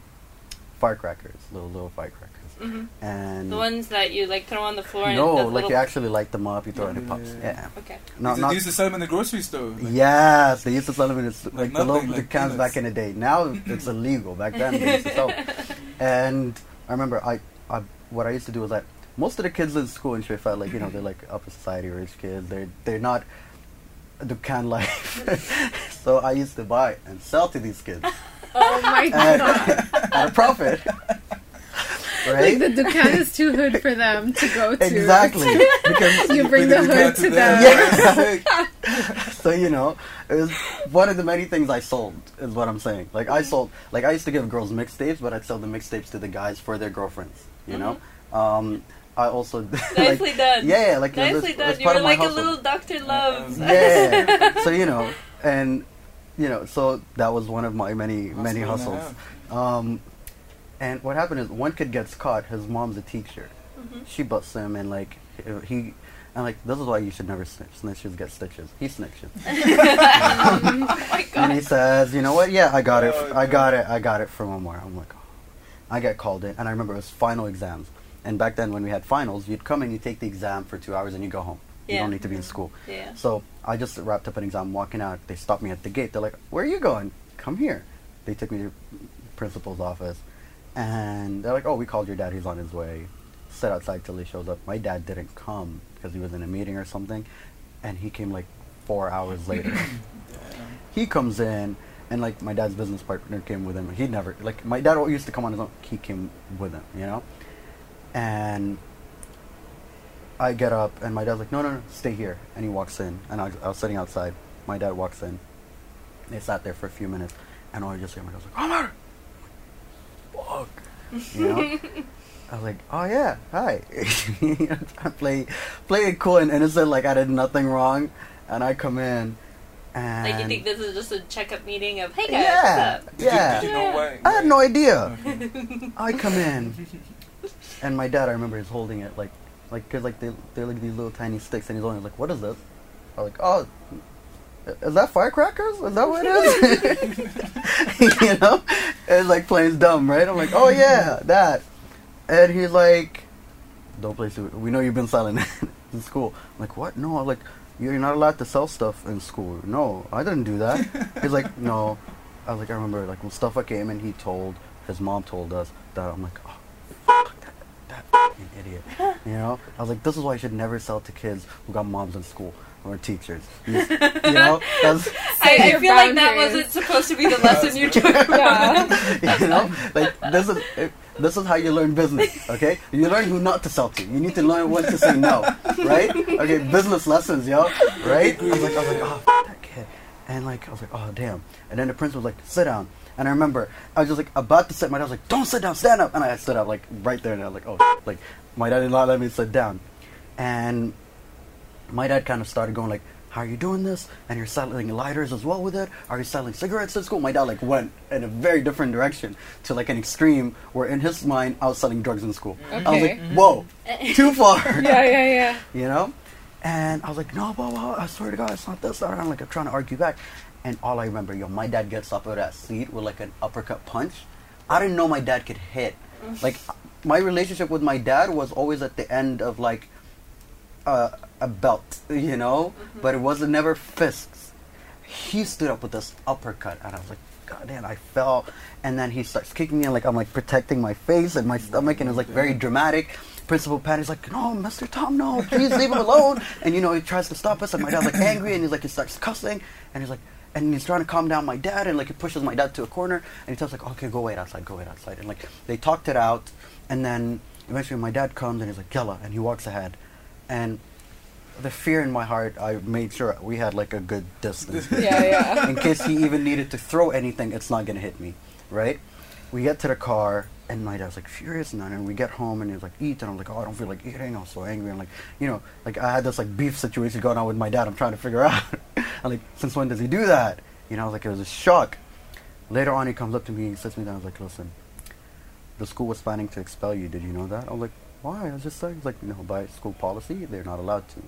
Firecrackers, little little firecrackers, hmm and The ones that you like throw on the floor. and it no, like you actually light them up, you throw it in Yeah, pups. yeah, Yeah, yeah. Okay. not they, not they used to sell them in the grocery store. Like, Yes, they used to sell them in the, like, Like the little nothing, the like cans back in the day. Now it's illegal. Back then they used to sell. And I remember I, I what I used to do was that most of the kids in school in Choueifat, like you know, they're like upper society rich kids. They're they're not the can life. so I used to buy and sell to these kids Oh my god. at a profit. Like the Dukkan is too hood for them to go to. Exactly. because You bring the Bring the hood cat to them. them. Yeah. So you know, it was one of the many things I sold. Is what I'm saying. Like I sold, like I used to give girls mixtapes, but I'd sell the mixtapes to the guys for their girlfriends. You know, um, I also like, Nicely done. Yeah, like it was- Nicely it was done. You part were of my like a little Doctor Loves. Yeah. so you know, and you know, so that was one of my many many Hustle and a hustles. Um, and what happened is one kid gets caught. His mom's a teacher. Mm-hmm. She busts him, and like he, and like this is why you should never snitch. Snitches get stitches. He snitches. oh my god. And he says, "You know what? Yeah, I got it. Oh, I God. got it. I got it from Omar." I'm like, oh. I get called in, and I remember it was final exams. And back then, when we had finals, you'd come and you take the exam for two hours, and you go home. Yeah. You don't need to be in school. Yeah. So I just wrapped up an exam, walking out. They stopped me at the gate. They're like, "Where are you going? Come here." They took me to principal's office, and they're like, "Oh, we called your dad. He's on his way." Sit outside till he shows up. My dad didn't come because he was in a meeting or something, and he came like four hours later. he comes in, and like my dad's business partner came with him. He never like my dad used to come on his own. He came with him, you know, and. I get up and my dad's like, no, no, no, stay here. And he walks in, and I, I was sitting outside. My dad walks in. They sat there for a few minutes, and all I just hear my dad's like, Omar, You know. I was like, oh yeah, hi. I play, play it cool and innocent, like I did nothing wrong, and I come in, and Like you think this is just a checkup meeting of hey guys, yeah, what's up? yeah. Did you know why? I had no idea. Okay. I come in, and my dad, I remember, is holding it like, like, cause like they they're like these little tiny sticks, and he's holding it like, what is this? I'm like, oh, is that firecrackers? Is that what it is? you know, it's like plain dumb, right? I'm like, oh yeah, that, and he's like, don't play stupid. We know you've been selling in school. I'm like, what? No, I'm like. You're not allowed to sell stuff in school. No, I didn't do that. He's like, no. I was like, I remember, like, when Mustafa came and he told, his mom told us that. I'm like, oh, fuck, that, that idiot. You know? I was like, this is why I should never sell to kids who got moms in school or teachers. You, you know? That's, I, I your feel like that wasn't supposed to be the lesson you're talking about. you know? Like, this is, it, this is how you learn business, okay? You learn who not to sell to. You need to learn when to say no, right? Okay, business lessons, yo, right? I was like, I was like, oh, f- that kid. And like, I was like, oh, damn. And then the prince was like, sit down. And I remember, I was just like about to sit. My dad was like, don't sit down, stand up. And I stood up, like, right there. And I was like, oh, like, my dad did not let me sit down. And my dad kind of started going like, "How are you doing this? And you're selling lighters as well with it? Are you selling cigarettes at school?" My dad like went in a very different direction to like an extreme where in his mind I was selling drugs in school. I was like, "Whoa, mm-hmm. too far," Yeah, yeah, yeah. you know. And I was like, "No, blah, blah, I swear to God, it's not this." And I'm like, I'm trying to argue back, and all I remember, yo, my dad gets up out of that seat with like an uppercut punch. I didn't know my dad could hit. Mm. Like, my relationship with my dad was always at the end of like uh, a belt, you know, but it wasn't never fists. He stood up with this uppercut, and I was like, God damn, I fell. And then he starts kicking me, and like I'm like protecting my face and my stomach, and it's like very dramatic. Principal Pat is like, No, Mr. Tom, no, please leave him alone. And you know, he tries to stop us, and my dad's like angry, and he's like, he starts cussing, and he's like, and he's trying to calm down my dad, and like he pushes my dad to a corner, and he tells like, okay, go wait outside, go wait outside, and like they talked it out, and then eventually my dad comes and he's like, Yella, and he walks ahead, and the fear in my heart, I made sure we had like a good distance. Yeah, yeah. in case he even needed to throw anything, it's not gonna hit me, right? We get to the car, and my dad's like furious, and then we get home, and he's like, "Eat," and I'm like, "Oh, I don't feel like eating." I'm so angry, and like, you know, like I had this like beef situation going on with my dad. I'm trying to figure out, I'm like, since when does he do that? You know, I was like it was a shock. Later on, he comes up to me, he sits me down, and he's like, "Listen, the school was planning to expel you. Did you know that?" I was like, "Why?" I was just like, he's like, "No, by school policy, they're not allowed to."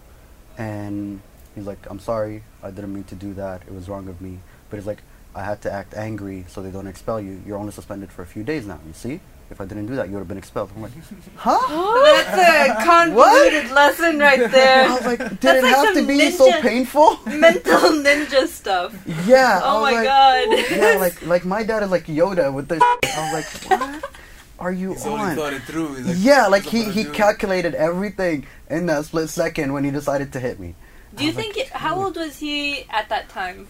And he's like, "I'm sorry, I didn't mean to do that. It was wrong of me." But he's like, "I had to act angry so they don't expel you. You're only suspended for a few days now. You see? If I didn't do that, you would have been expelled." I'm like, "Huh?" That's a convoluted lesson right there. I was like, "Did That's it like have to be so painful?" Mental ninja stuff. Yeah. Oh my like, god. Yeah, like like my dad is like Yoda with the. I was like, "What are you He's on?" thought it through. He's like, yeah, like he he calculated everything in that split second when he decided to hit me. Do you I was like, think? how old was he at that time?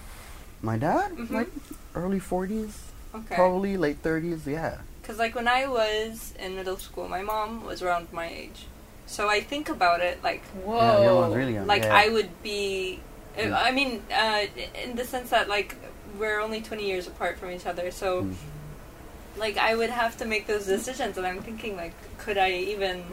My dad, Mhm. like early forties, Okay. probably late thirties. Yeah. Because like when I was in middle school, my mom was around my age, so I think about it like Whoa. Yeah, your really young. like yeah. I would be. I mean, uh, in the sense that like we're only twenty years apart from each other, so Mm. Like I would have to make those decisions, and I'm thinking like, could I even You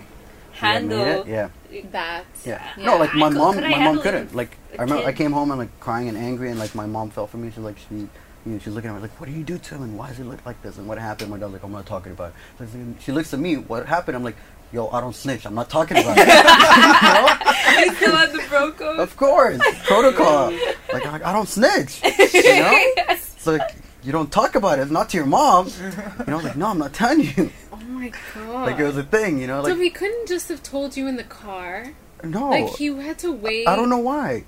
had handle? it? Yeah. That. Yeah. Yeah. No, like my could- mom, could my mom couldn't. Like I remember, I came home and like crying and angry, and like my mom felt for me. She's like, she, you know, she's looking at me like, what do you do to him, and why does he look like this, and what happened? My dad's like, I'm not talking about it. So she looks at me, what happened? I'm like, yo, I don't snitch. I'm not talking about it. I still had the bro code. of course, protocol. Like, I'm like, I don't snitch. You know? So like, you don't talk about it. It's not to your mom. You know, like, no, I'm not telling you. Oh my god. Like it was a thing. You know, so like he couldn't just have told you in the car. no. Like he had to wait. I don't know why.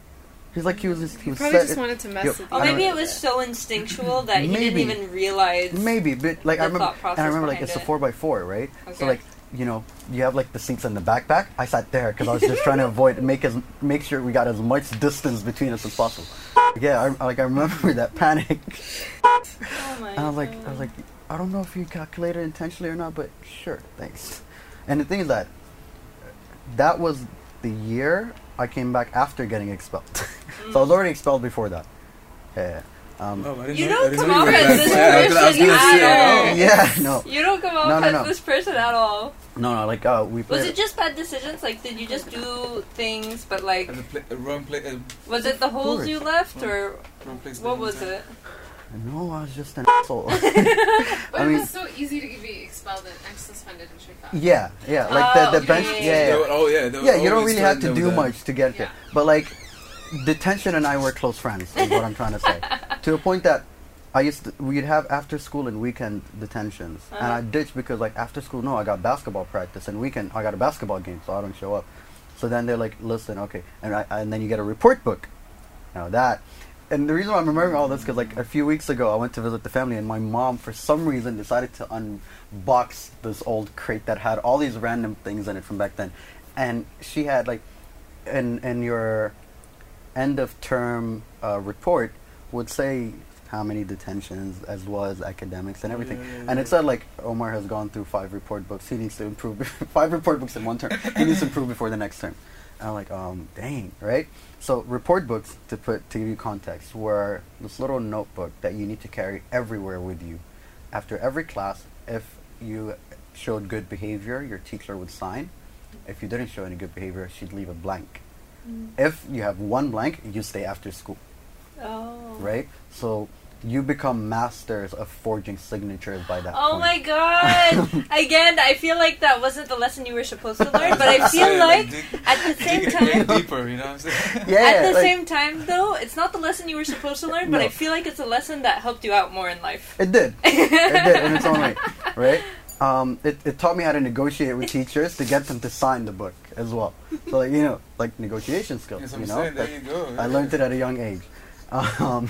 He's like he was just he He was probably set- just wanted to mess Yo, with Or you. don't- maybe it was so instinctual that he didn't even realize. Maybe, but like I remember, and I remember like behind it's a it. four by four, right? So like you know you have like the seats in the backpack. I sat there because I was just trying to avoid make as make sure we got as much distance between us as possible. Yeah, I, like I remember that panic, Oh I was like, I was like, I don't know if you calculated intentionally or not, but sure, thanks. And the thing is that that was the year I came back after getting expelled. so I was mm. already expelled before that. Yeah. Um, Oh, I didn't You know- I don't come know off were as this bad. I was gonna- I was person gonna say, oh. yeah, no, You don't come off No, no, as no. this person at all. no, no. Like uh, we Was it just bad decisions? Like, did you just do things, but like, And the play, the wrong play, uh, was it the holes course. you left, or wrong place. what was it? No, I was just an asshole. But I it was so easy to be expelled and, and suspended and shit yeah, yeah. Like the, Oh, the bench. okay. Yeah, They yeah. were- oh yeah. they yeah, you don't really have to do that. much to get there. But like, detention and I were close friends. Is what I'm trying to say. to a point that I used to, we'd have after school and weekend detentions, and Uh-huh. I ditched because like after school, no, I got basketball practice, and weekend I got a basketball game, so I don't show up. So then they're like, listen, okay, and I, and then you get a report book. Now that. And the reason why I'm remembering all this because like a few weeks ago I went to visit the family and my mom for some reason decided to unbox this old crate that had all these random things in it from back then, and she had like in in your end of term uh, report would say how many detentions as well as academics and everything, Yeah, yeah, and it said like Omar has gone through five report books. He needs to improve five report books in one term. he needs to improve before the next term. And I'm like, um, dang, right? So report books to put to give you context were this little notebook that you need to carry everywhere with you. After every class, if you showed good behavior, your teacher would sign. If you didn't show any good behavior, she'd leave a blank. If you have one blank, you stay after school, Oh. right? So you become masters of forging signatures by that Oh point. my god! Again, I feel like that wasn't the lesson you were supposed to learn, but I feel Yeah, like dig- at the same dig it time, deeper, you know what I'm saying? Yeah, at the like, same time though, it's not the lesson you were supposed to learn, but No. I feel like it's a lesson that helped you out more in life. It did. it did in its own way, right? Um, it, it taught me how to negotiate with teachers to get them to sign the book as well. So, like, you know, like negotiation skills, what you know? saying. There you go. I learned it at a young age. Um,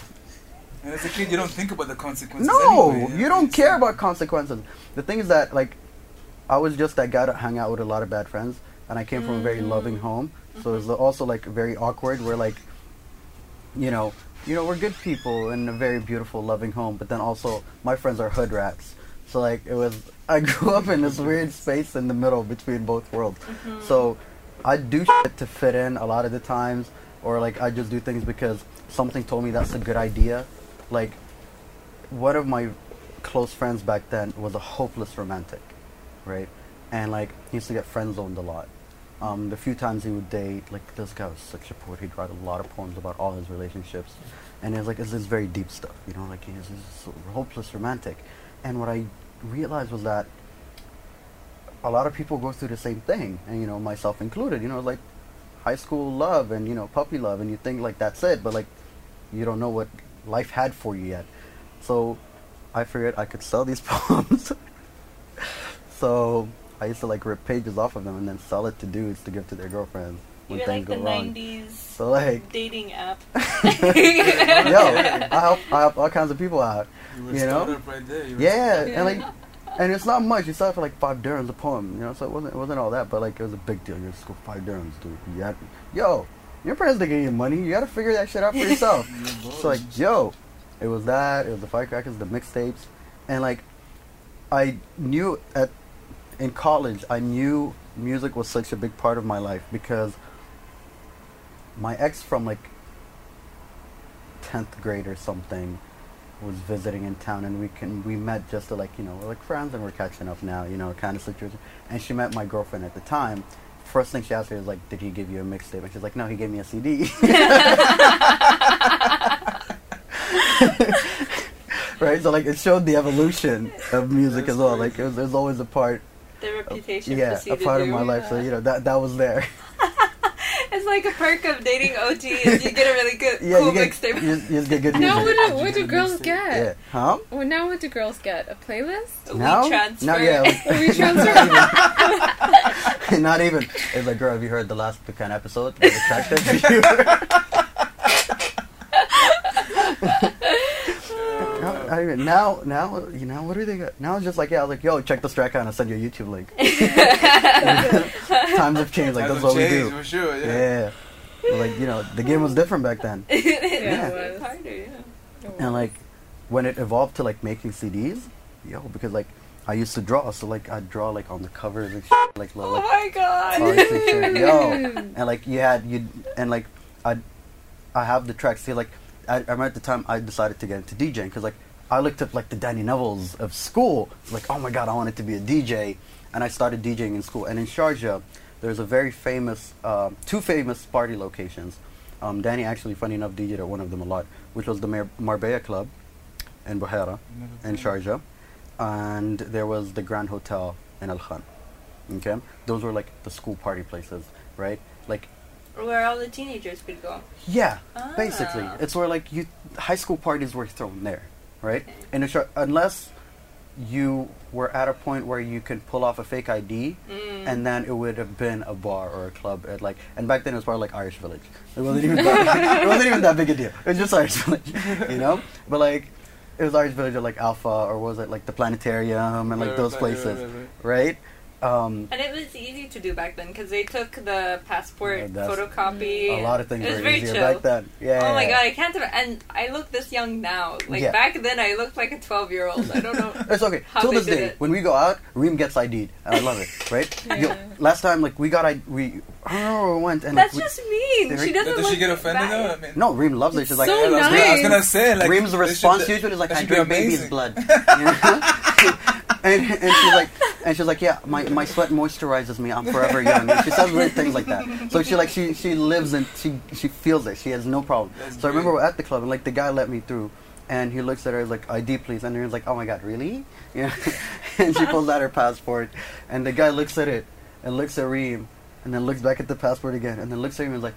And as a kid, you don't think about the consequences. no, anyway, you don't care about consequences. The thing is that, like, I was just that guy that hung out with a lot of bad friends, and I came from a very loving home. So it was also, like, very awkward where, like, you know, you know, we're good people in a very beautiful, loving home, but then also my friends are hood rats. So like it was, I grew up in this weird space in the middle between both worlds. So I do shit to fit in a lot of the times, or like I just do things because something told me that's a good idea. Like one of my close friends back then was a hopeless romantic, right? And like he used to get friend zoned a lot. Um, the few times he would date, like this guy was such a poet. He'd write a lot of poems about all his relationships, and it's like it's this very deep stuff, you know, like he's this hopeless romantic. And what I realized was that a lot of people go through the same thing, and you know, myself included. You know, like high school love and you know puppy love, and you think like that's it, but like you don't know what life had for you yet. So I figured I could sell these poems. so I used to like rip pages off of them and then sell it to dudes to give to their girlfriends when You're things like the go wrong. '90s So like, dating app. yo, I help, I help all kinds of people out. You were You know? right there. You Yeah, and like, and it's not much. You sell it for like five dirhams a poem, you know. So it wasn't, it wasn't all that, but like it was a big deal. You're school five dirhams, dude. You had, yo, your parents didn't give you money. You got to figure that shit out for yourself. so like, yo, it was that. It was the firecrackers, the mixtapes, and like, I knew at in college, I knew music was such a big part of my life because my ex from like 10th grade or something was visiting in town and we can we met just to like you know we're like friends and we're catching up now you know kind of situation. And she met my girlfriend at the time. First thing she asked me was like did he give you a mixtape? And she's like no he gave me a cd right? So like it showed the evolution of music as well. Like it was, there's always a part The reputation yeah a part of my life. So you know that that was there It's like a perk of dating OT is you get a really good yeah cool you get mixtape. you, just- you get good Now music what do, what do girls get? yeah huh Well, now what do girls get? A playlist? now We transfer. now yeah We transfer? Not even. It's like, girl, have you heard the last Pecan episode? Was it attractive to you? now, I mean, now, now, you know, what do they got? Now it's just like, yeah, I was like, yo, check the track out and I'll send you a YouTube link. Times have changed, like, Times that's what have we do. For sure, yeah. Yeah. But, like, you know, the game was different back then. yeah, Yeah. it's harder, yeah. And, like, when it evolved to, like, making CDs, yo, because, like, I used to draw, so, like, I'd draw, like, on the covers and shit, like, little, Oh like, my god. and shit. Yo, and like you had you and like I, I have the tracks. See, like I, I remember at the time I decided to get into DJing because like I looked up like the Danny Nevilles of school. Like, oh my god, I wanted to be a DJ, and I started DJing in school. And in Sharjah, there's a very famous, um, two famous party locations. Um, Danny actually, funny enough, DJed at one of them a lot, which was the Mar- Marbella Club in Buhaira, in Sharjah, and there was the Grand Hotel in Al Khan. Okay, those were like the school party places, right? Like Where all the teenagers could go. yeah, basically, Ah. it's where like you high school parties were thrown there, right? And unless you were at a point where you could pull off a fake ID, Mm. and then it would have been a bar or a club at like. And back then it was probably like Irish Village. It wasn't even that, it wasn't even that big a deal. It was just Irish Village, you know. But like, it was Irish Village or like Alpha or was it like the Planetarium and like those places, right? Um, And it was easy to do back then because they took the passport Yeah, photocopy. a lot of things were easier chill. back then. Yeah. Oh my yeah, god, I can't. Have, and I look this young now. Like Yeah. back then, I looked like a twelve-year-old. I don't know. It's okay. Till this day, it. when we go out, Reem gets ID'd. And I love it, right? Yo, last time, like, we got I we Oh, I don't know where we went and That's like, just mean. They She doesn't. Does she look get offended bad. though? I mean, No, Reem loves it. She's like, so I was, I was gonna say like Reem's response should- usually is like, "I drink baby's blood," you know? and, and she's like, and she's like, "Yeah, my, my sweat moisturizes me. I'm forever young." And she says weird things like that. So she like she she lives and she she feels it. She has no problem. That's so I remember we're at the club and like the guy let me through. And he looks at her he's like, ID please. And he's like, oh my god, really? Yeah. and she pulls out her passport. And the guy looks at it and looks at Reem. And then looks back at the passport again. And then looks at him and is like,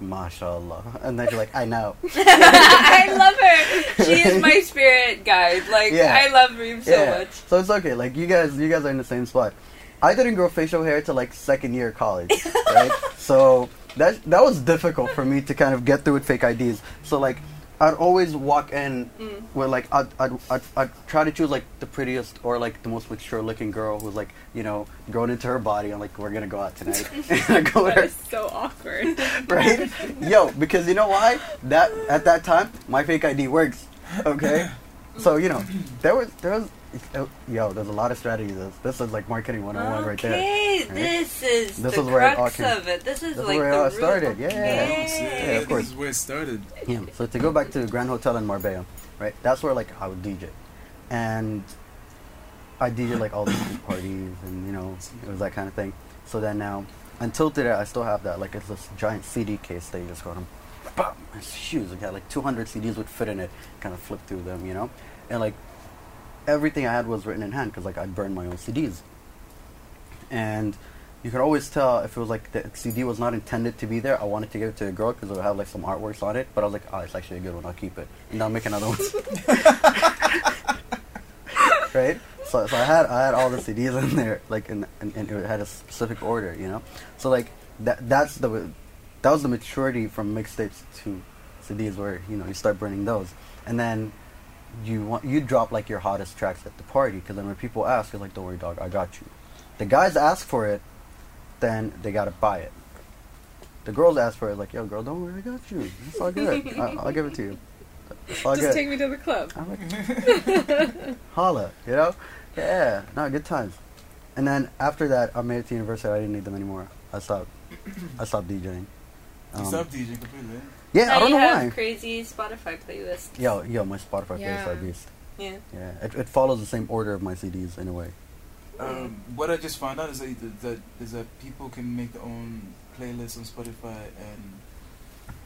mashallah. And then she's like, I know. I love her. She is my spirit guide. Like Yeah. I love Reem so yeah. much. So it's okay. Like you guys, you guys are in the same spot. I didn't grow facial hair till like second year of college, right? so that that was difficult for me to kind of get through with fake IDs. So like, I'd always walk in Mm. with like I'd, I'd, I'd, I'd try to choose like the prettiest or like the most mature looking girl who's like you know grown into her body. I'm like, we're gonna go out tonight. go with That her so awkward. right? Yo, because you know why? That at that time, my fake ID works. Okay, so you know there was there was yo, there's a lot of strategies. This, this is like marketing 101 right there. Okay, Right? this is This the is where it all came- of it. This is this is like where it the all started, yeah. Okay. Yeah, of course. This is where it started. Yeah. So to go back to the Grand Hotel in Marbella, right? That's where like I would DJ, and I DJ like all these parties, and you know it was that kind of thing. So then now, until today, I still have that. Like it's this giant CD case that you just got them. bam, it's huge. It had like 200 CDs would fit in it. Kind of flip through them, you know, and like everything I had was written in hand because like I'd burn my own CDs, and you could always tell if it was like the CD was not intended to be there. I wanted to give it to a girl because it would have like some artworks on it. But I was like, oh, it's actually a good one. I'll keep it, and I'll make another one. right? So, so I had I had all the CDs in there, like, in, and, and it had a specific order, you know. So like that that's the that was the maturity from mixtapes to CDs, where you know you start burning those, and then you want you drop like your hottest tracks at the party, because then when people ask, you're like, don't worry, dog, I got you. The guys ask for it, then they gotta buy it. The girls ask for it, like, yo, girl, don't worry, I got you. It's all good. I, I'll give it to you. It's all Just good. take me to the club. I'm like, holla, you know? Yeah, no, good times. And then after that, I made it to university. I didn't need them anymore. I stopped. I stopped DJing. You Um, stopped DJing completely. Yeah, Now I don't you know have why. crazy Spotify playlist. Yeah, yeah, my Spotify Yeah. playlist are beast. Yeah. Yeah, it, it follows the same order of my CDs in a way. Um, what I just found out is that, that is that people can make their own playlists on Spotify and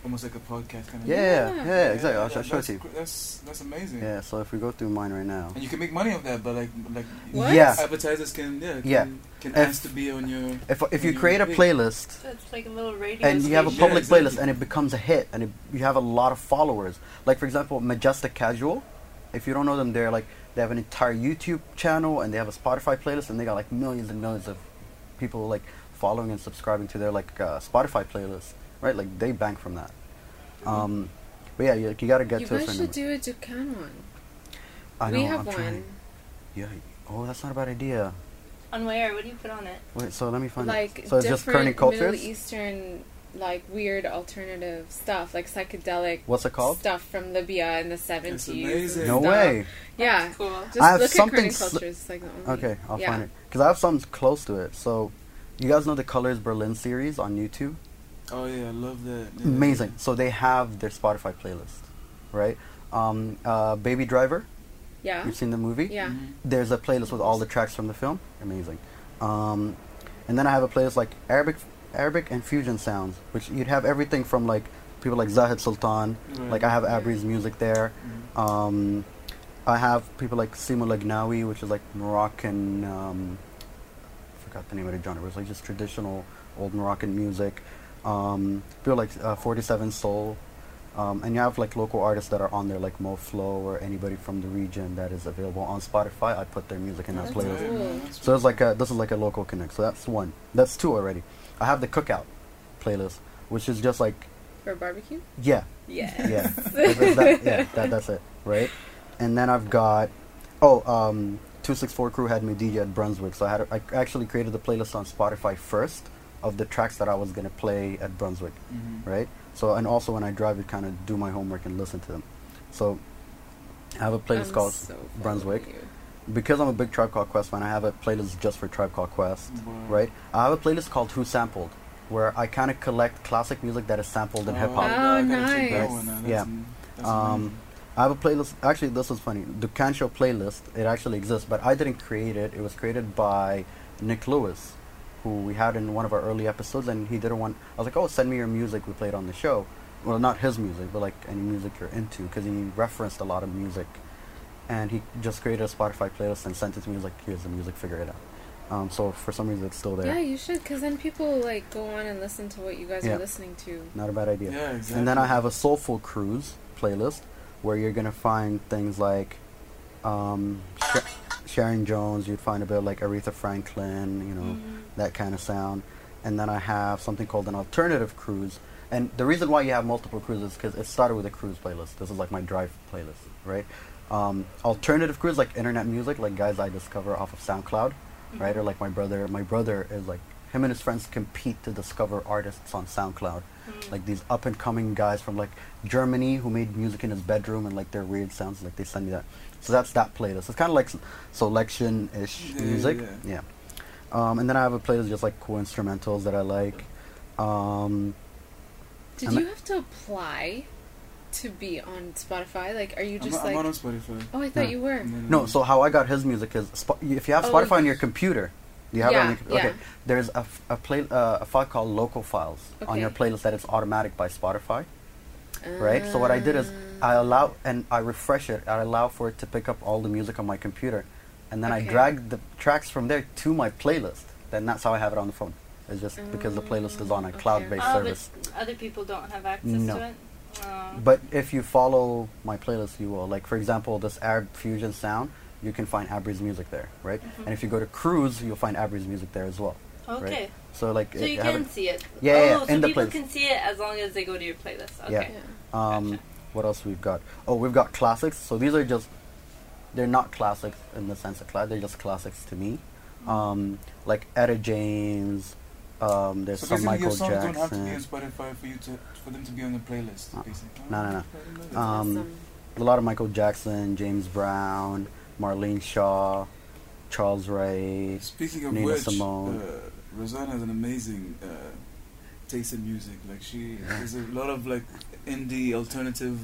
almost like a podcast kind of. Yeah, yeah, Yeah. exactly. I'll, sh- I'll that- show it to you. gr- That's that's amazing. Yeah, so if we go through mine right now. And you can make money off that, but like like What? Yeah. advertisers can yeah can, Yeah. can If- ask to be on your If, if you create a playlist So it's like a little radio. and you have a station. public exactly. playlist and it becomes a hit and it, you have a lot of followers like for example majestic casual if you don't know them they're like they have an entire youtube channel and they have a spotify playlist and they got like millions and millions of people like following and subscribing to their like uh, spotify playlist right like they bank from that um but yeah you, you gotta get You to a guys certain should do a Dukkan one. I know, we have I'm one. trying. yeah oh that's not a bad idea On where? What do you put on it? wait so let me find Like it so it's just current different Middle Eastern, like weird alternative stuff, like psychedelic what's it called stuff from Libya in the seventies. amazing. no way Yeah. Cool. Just I have look something at current sl- cultures. It's like the only. Okay, I'll yeah. find it because I have something close to it. So, you guys know the Colors Berlin series on YouTube? Oh yeah, I love that. Yeah. Amazing. So they have their Spotify playlist. right? Um, uh, Baby Driver. Yeah. You've seen the movie? Yeah. There's a playlist with all the tracks from the film. Amazing. Um, and then I have a playlist like Arabic, Arabic and fusion sounds, which you'd have everything from like people like Zahid Sultan. Right. Like I have Abri's music there. Mhm. Um, I have people like Simo Lagnawi, which is like Moroccan. Um, I forgot the name of the genre. It was like just traditional old Moroccan music. Um, people like uh, 47 Soul. Um, and you have like local artists that are on there, like Moh Flow or anybody from the region that is available on Spotify. I put their music in that That's playlist. cool. So it's like a, this is like a local connect. So that's one. That's two already. I have the cookout playlist, which is just like For barbecue? yeah, Yeah. yeah, that, yeah. That, that's it, right? And then I've got oh, um, two six four crew had me DJ at Brunswick, so I had I actually created the playlist on Spotify first of the tracks that I was gonna play at Brunswick, Mhm. right? So and also when I drive, it kind of do my homework and listen to them. So I have a playlist I'm called so Brunswick. because I'm a big Tribe Called Quest fan. I have a playlist just for Tribe Called Quest, Wow. right? I have a playlist called Who Sampled, where I kind of collect classic music that is sampled in Oh, hip Oh, hop. I gotta check that nice. one out. Yeah. That's Um. I have a playlist. Actually, this is funny. Dukkan Show playlist. It actually exists, but I didn't create it. It was created by Nick Lewis, who we had in one of our early episodes, and he didn't want. I was like, "Oh, send me your music we played on the show." Well, not his music, but like any music you're into, because he referenced a lot of music, and he just created a Spotify playlist and sent it to me. He was like, "Here's the music, figure it out." Um, so for some reason, it's still there. Yeah, you should, because then people like go on and listen to what you guys Yeah. are listening to. Not a bad idea. Yeah, exactly. And then I have a Soulful Cruise playlist where you're gonna find things like um, Sh- Sharon Jones. You'd find a bit like Aretha Franklin, you know, Mm-hmm. that kind of sound. And then I have something called an alternative cruise. And the reason why you have multiple cruises is because it started with a cruise playlist. This is like my drive playlist, right? Um, alternative cruise, like internet music, like guys I discover off of SoundCloud, right? Or like my brother. My brother is like him and his friends compete to discover artists on SoundCloud, like these up and coming guys from like Germany who made music in his bedroom and like their weird sounds. Like they send me that. So that's that playlist. It's kind of like selection ish Yeah, music. yeah. yeah. Um, and then I have a playlist just like cool instrumentals that I like. Um, Did you a- have to apply to be on Spotify? Like, are you I'm, just I'm like? on Spotify. oh, I thought Yeah. you were. And then, no, so how I got his music is if you have Oh, Spotify on your computer, do you have it on your computer? yeah. Okay, there's a, f- a play uh, a file called Local Files on your playlist that it's automatic by Spotify. Right? So what I did is I allow and I refresh it. I allow for it to pick up all the music on my computer, and then I drag the tracks from there to my playlist. Then that's how I have it on the phone. It's just because the playlist is on a Mm, okay. cloud-based Oh, service. other people don't have access No. to it. Oh. But if you follow my playlist, you will. Like for example, this Arab fusion sound, you can find Abri's music there, right? Mm-hmm. And if you go to Cruise, you'll find Abri's music there as well. Okay. So like, So it- you can see it. Yeah, oh, yeah, yeah, so in the people playlist. can see it as long as they go to your playlist. Yeah. Okay. Um, Gotcha. what else we've got? Oh, we've got classics. So these are just they're not classics in the sense of class. They're just classics to me. Um, like Etta James. Um, there's So some basically, Michael your songs don't have to be on Spotify for you to for them to be on the playlist. Uh, basically. no, no, no. Um, awesome. A lot of Michael Jackson, James Brown, Marlena Shaw, Charles Ray. Speaking of Nina which, Simone. Uh, Rosanna has an amazing uh, taste in music. Like she, there's a lot of like indie, alternative,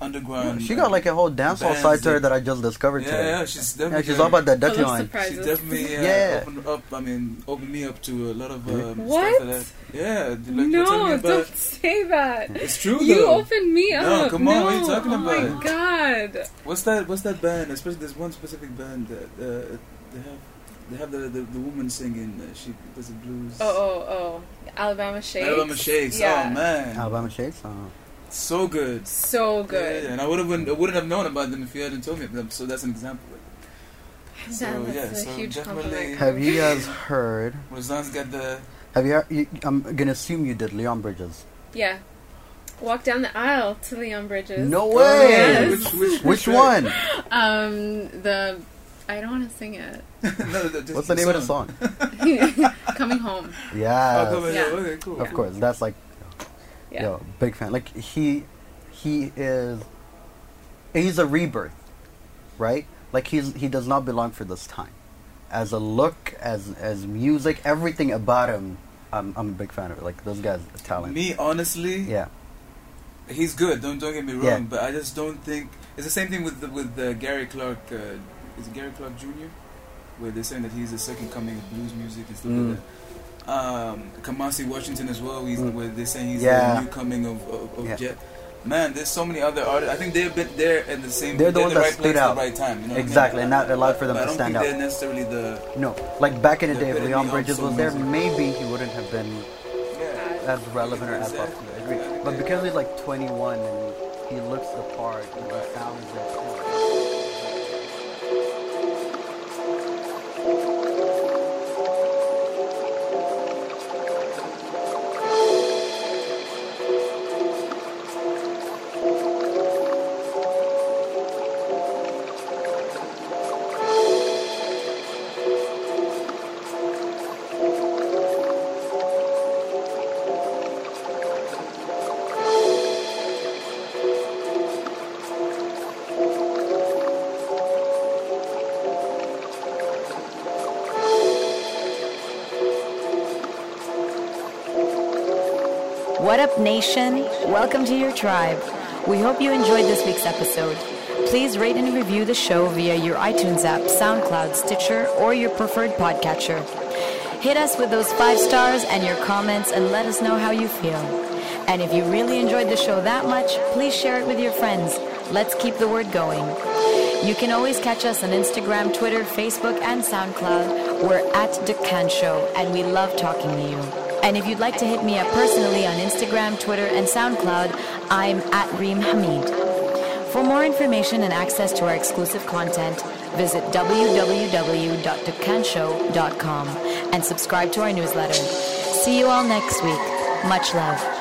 underground. she got like a whole dancehall bands side to her that- that I just discovered yeah, today. yeah, she's definitely. Yeah, she's all about that Full dirty of line. She definitely uh, Yeah. opened up. I mean, opened me up to a lot of um, What? stuff that. Yeah, like you're telling me no, don't say that. It's true You though. opened me up. No, up. come on, no. what are you talking oh my god. What's that? What's that band? Especially there's one specific band that uh, they have. They have the, the, the woman singing. Uh, she does the blues. Oh, oh, oh. Alabama Shakes. Alabama Shakes. Yeah. Oh man, Alabama Shakes. Uh, so good. So good. Yeah, yeah, and I would have I wouldn't have known about them if you hadn't told me about them. So that's an example. So, Damn, that's yeah, a so huge compliment. have you guys heard? Razan's got the. Have you, you? I'm gonna assume you did Leon Bridges. Yeah. Walk down the aisle to Leon Bridges. No Oh, way. Yes. Which, which, Which track? one? Um, the. I don't want to sing it. no, the, just What's the name of the song? Coming home. Yeah, Oh, come on, Yeah. Okay, cool. of course. That's like, Yeah. yo, big fan. Like he, he is, he's a rebirth, right? Like he's he does not belong for this time. As a look, as as music, everything about him, I'm I'm a big fan of it. Like those guys, are talent. Me, honestly, Yeah, he's good. Don't don't get me wrong, Yeah. but I just don't think it's the same thing with the, with uh, Gary Clark. Uh, is Gary Clark Jr. Where they're saying that he's the second coming of blues music and stuff Mm. like that. Um, Kamasi Washington as well. He's, Mm. Where they're saying he's Yeah. the new coming of of, of Yeah. Jet. Man, there's so many other artists. I think they've been there at the same. They're the ones the that right stood out. at the right time. You know what I mean? Exactly, and that allowed for them But I to don't stand think out. they're necessarily the. No, like back in the The day, if Leon Bridges was there, music. maybe he wouldn't have been Yeah. as relevant or as popular. I agree. But because he's like 21 and he looks the part and he sounds it. Up, nation? Welcome to your tribe. We hope you enjoyed this week's episode. Please rate and review the show via your iTunes app, SoundCloud, Stitcher, or your preferred podcatcher. Hit us with those five stars and your comments and let us know how you feel. And if you really enjoyed the show that much, please share it with your friends. Let's keep the word going. You can always catch us on Instagram, Twitter, Facebook, and SoundCloud. We're at Dukkan Show, and we love talking to you. And if you'd like to hit me up personally on Instagram, Twitter, and SoundCloud, I'm at Reem Hamid. For more information and access to our exclusive content, visit www.dukkanshow.com and subscribe to our newsletter. See you all next week. Much love.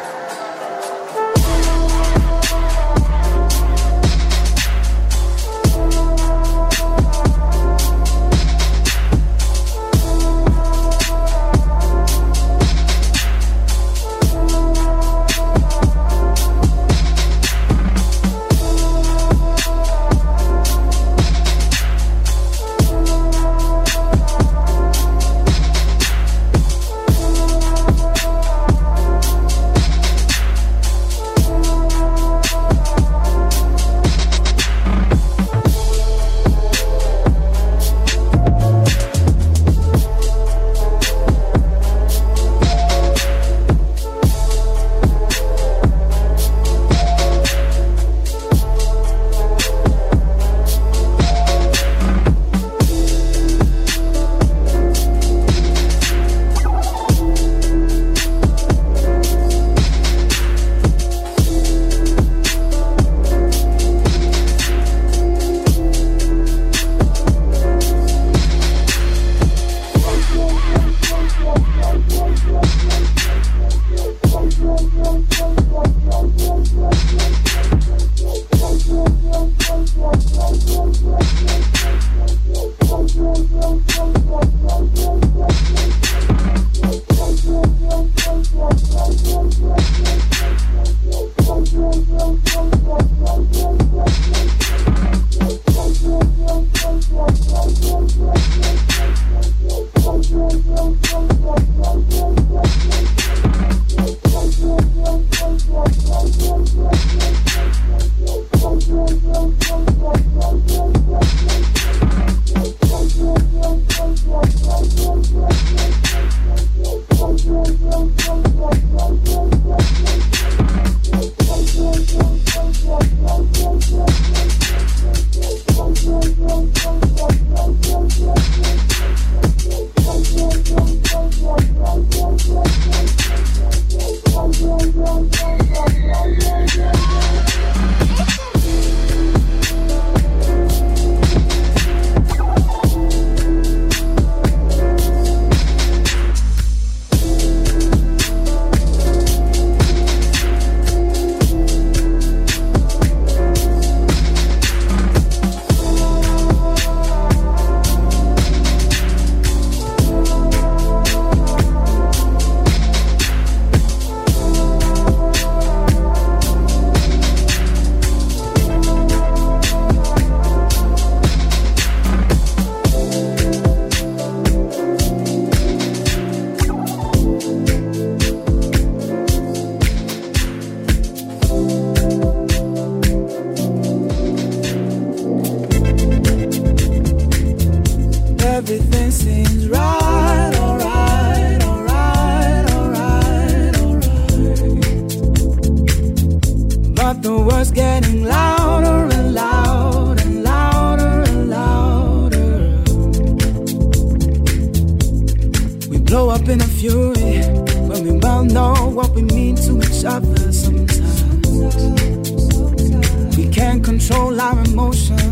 Control our emotions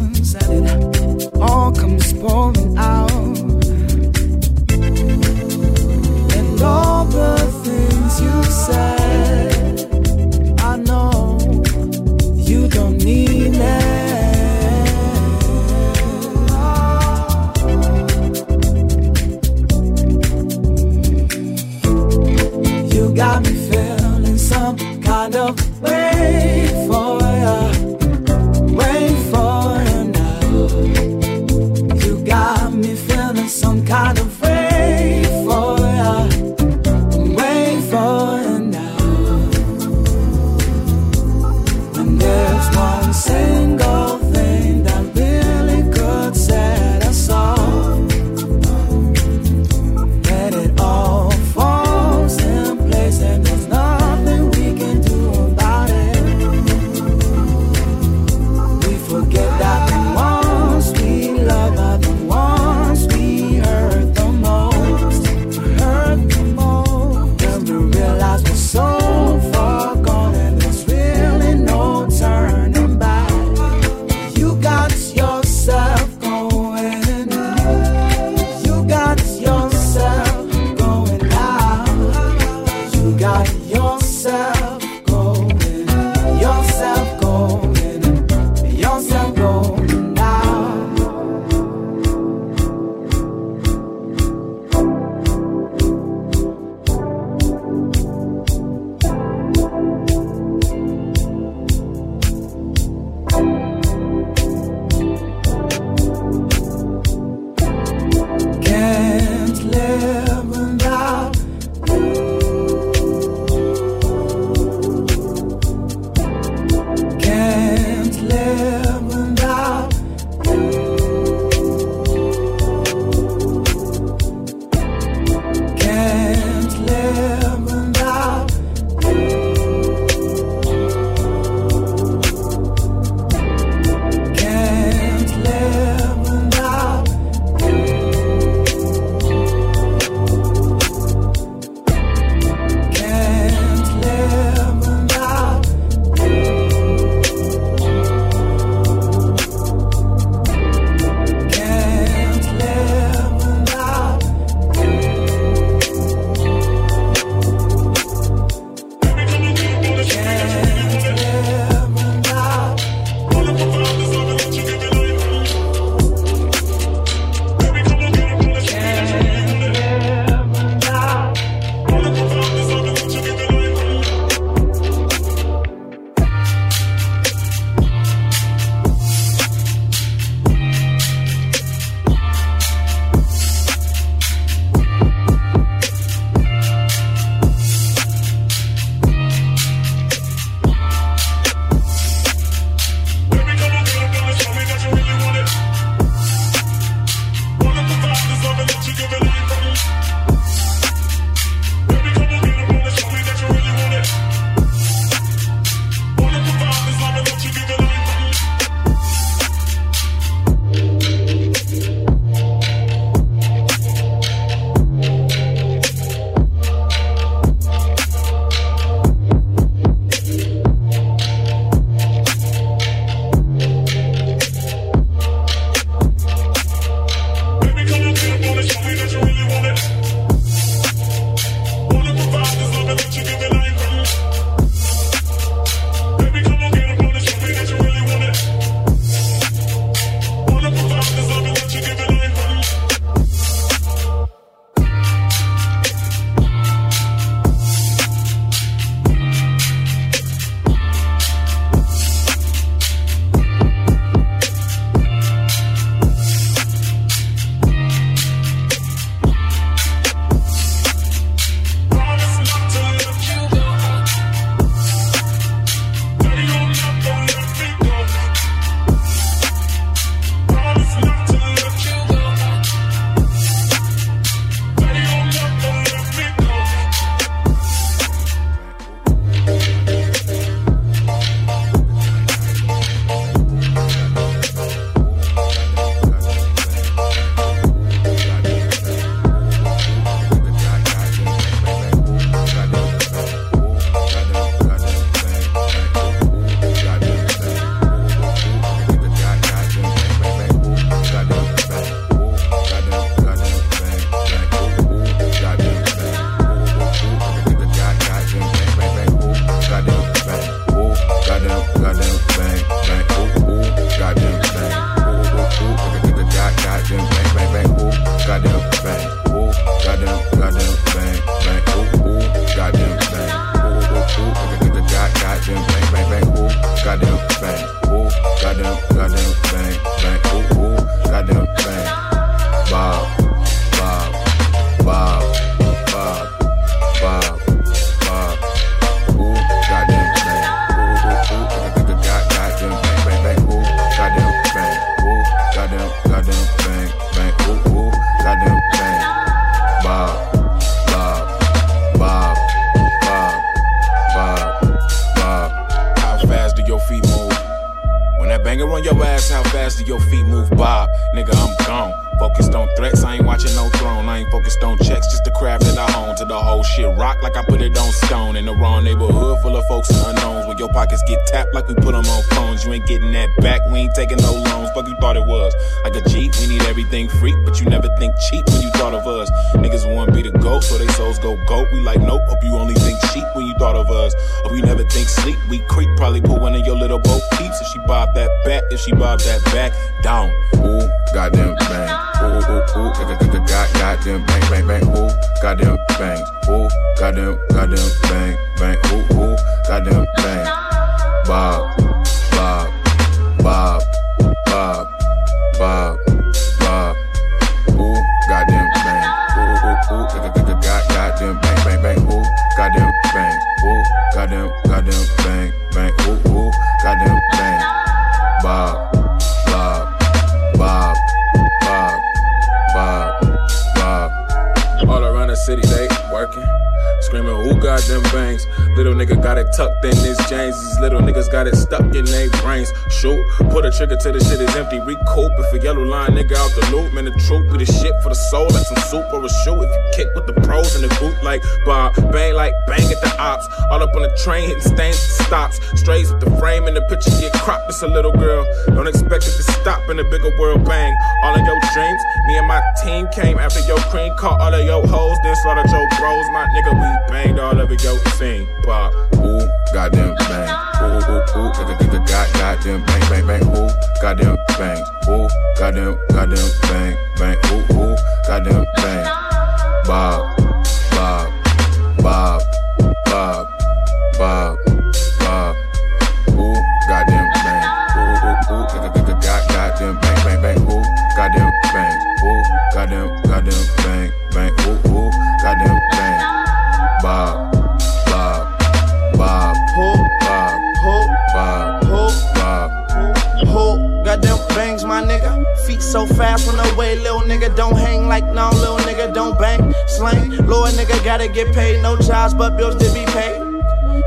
gotta get paid, no jobs but bills to be paid.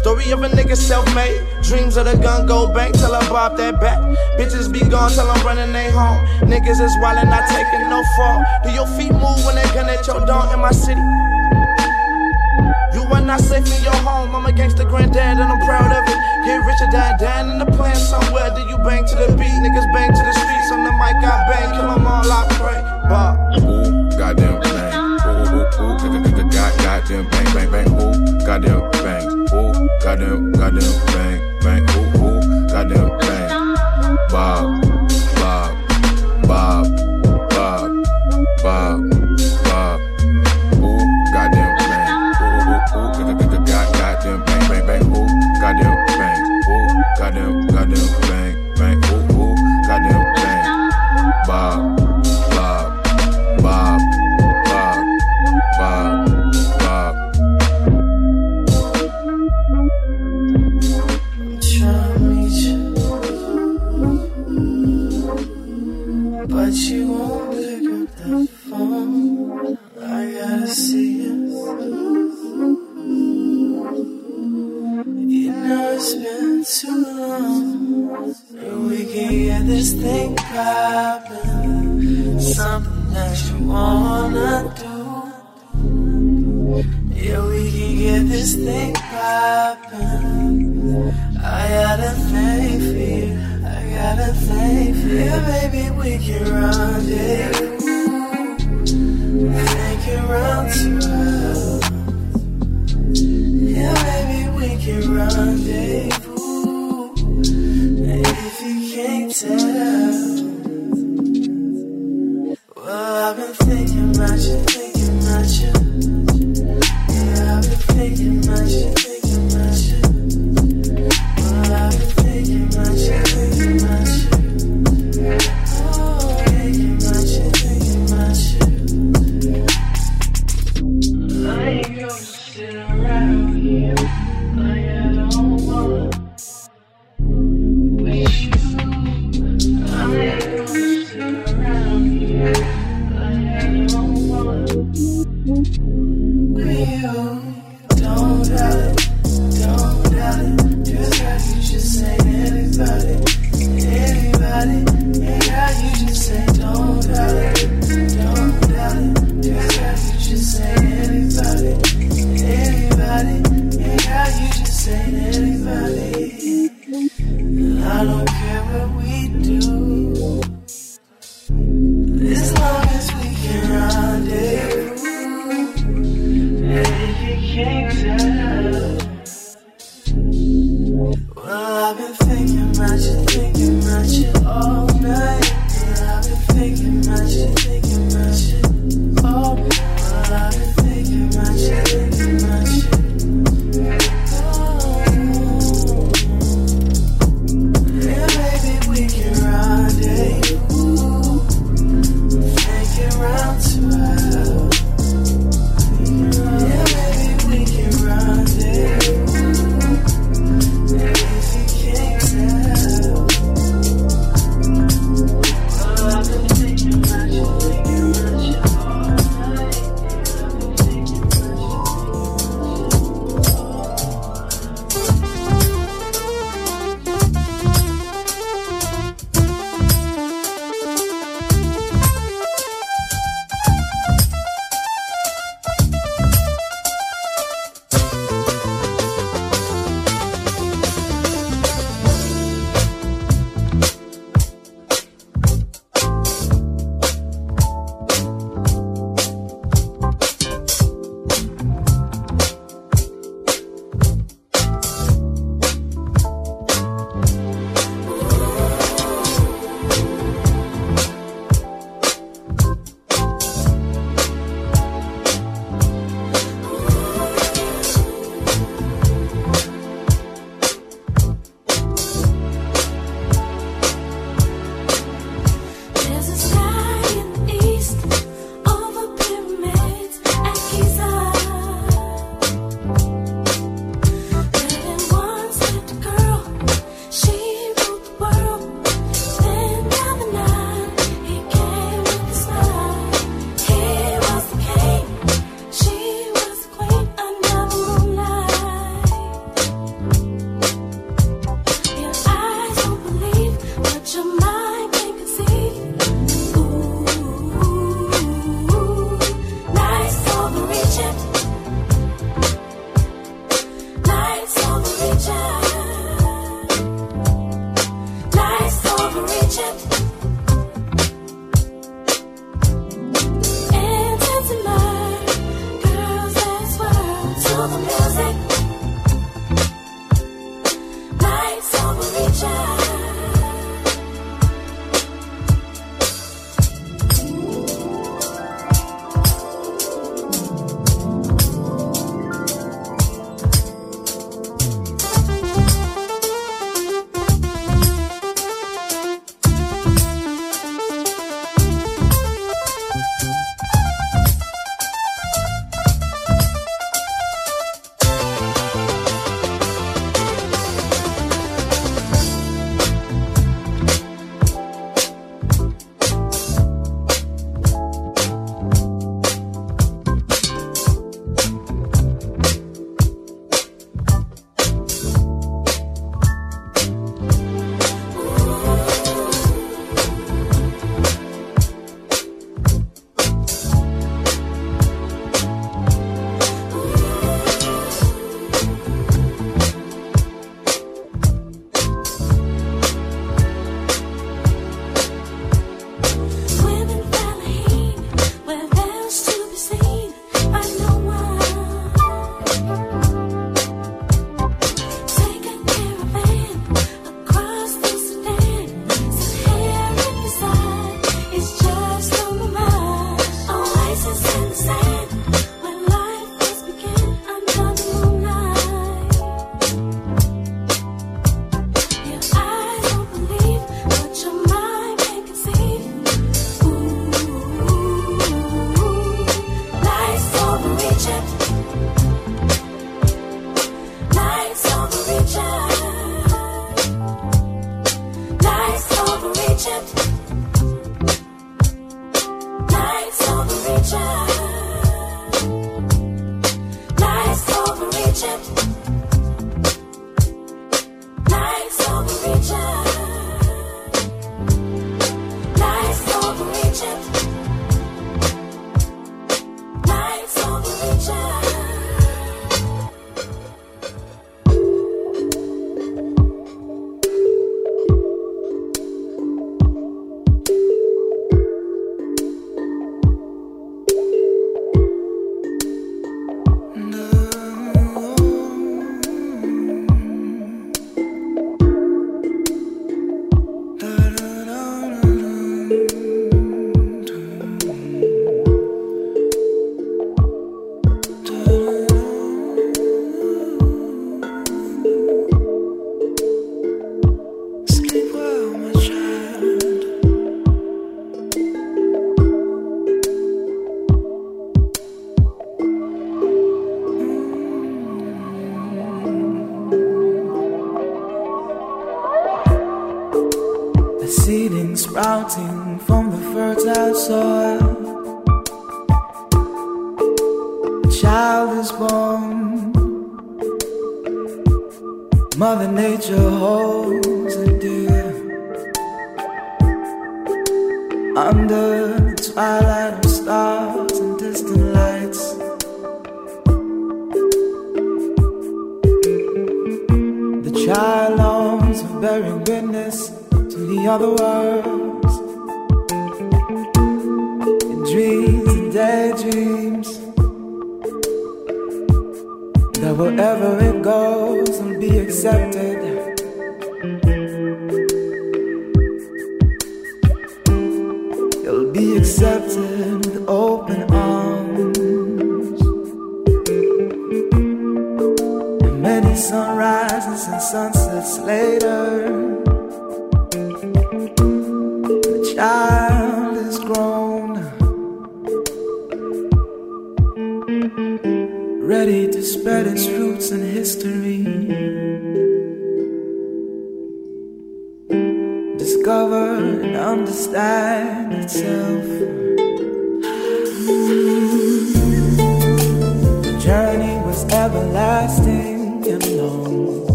Story of a nigga self-made. Dreams of the gun go bang till I bob that back. Bitches be gone till I'm running they home. Niggas is wildin', not taking no fall. Do your feet move when they gun at your door in my city? You are not safe in your home. I'm a gangster granddad and I'm proud of it. Get rich or die dying in the plan somewhere. Do you bang to the beat, niggas bang to the streets. On the mic I bang, kill 'em all I pray. Bob. Ooh, goddamn thing. Ooh, ooh, ooh, ooh. Goddamn bang, bang, bang, ooh. Goddamn bang, ooh. Goddamn, goddamn bang, bang, ooh, ooh. Goddamn bang. Bob.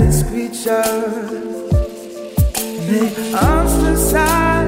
This creature, they ostracize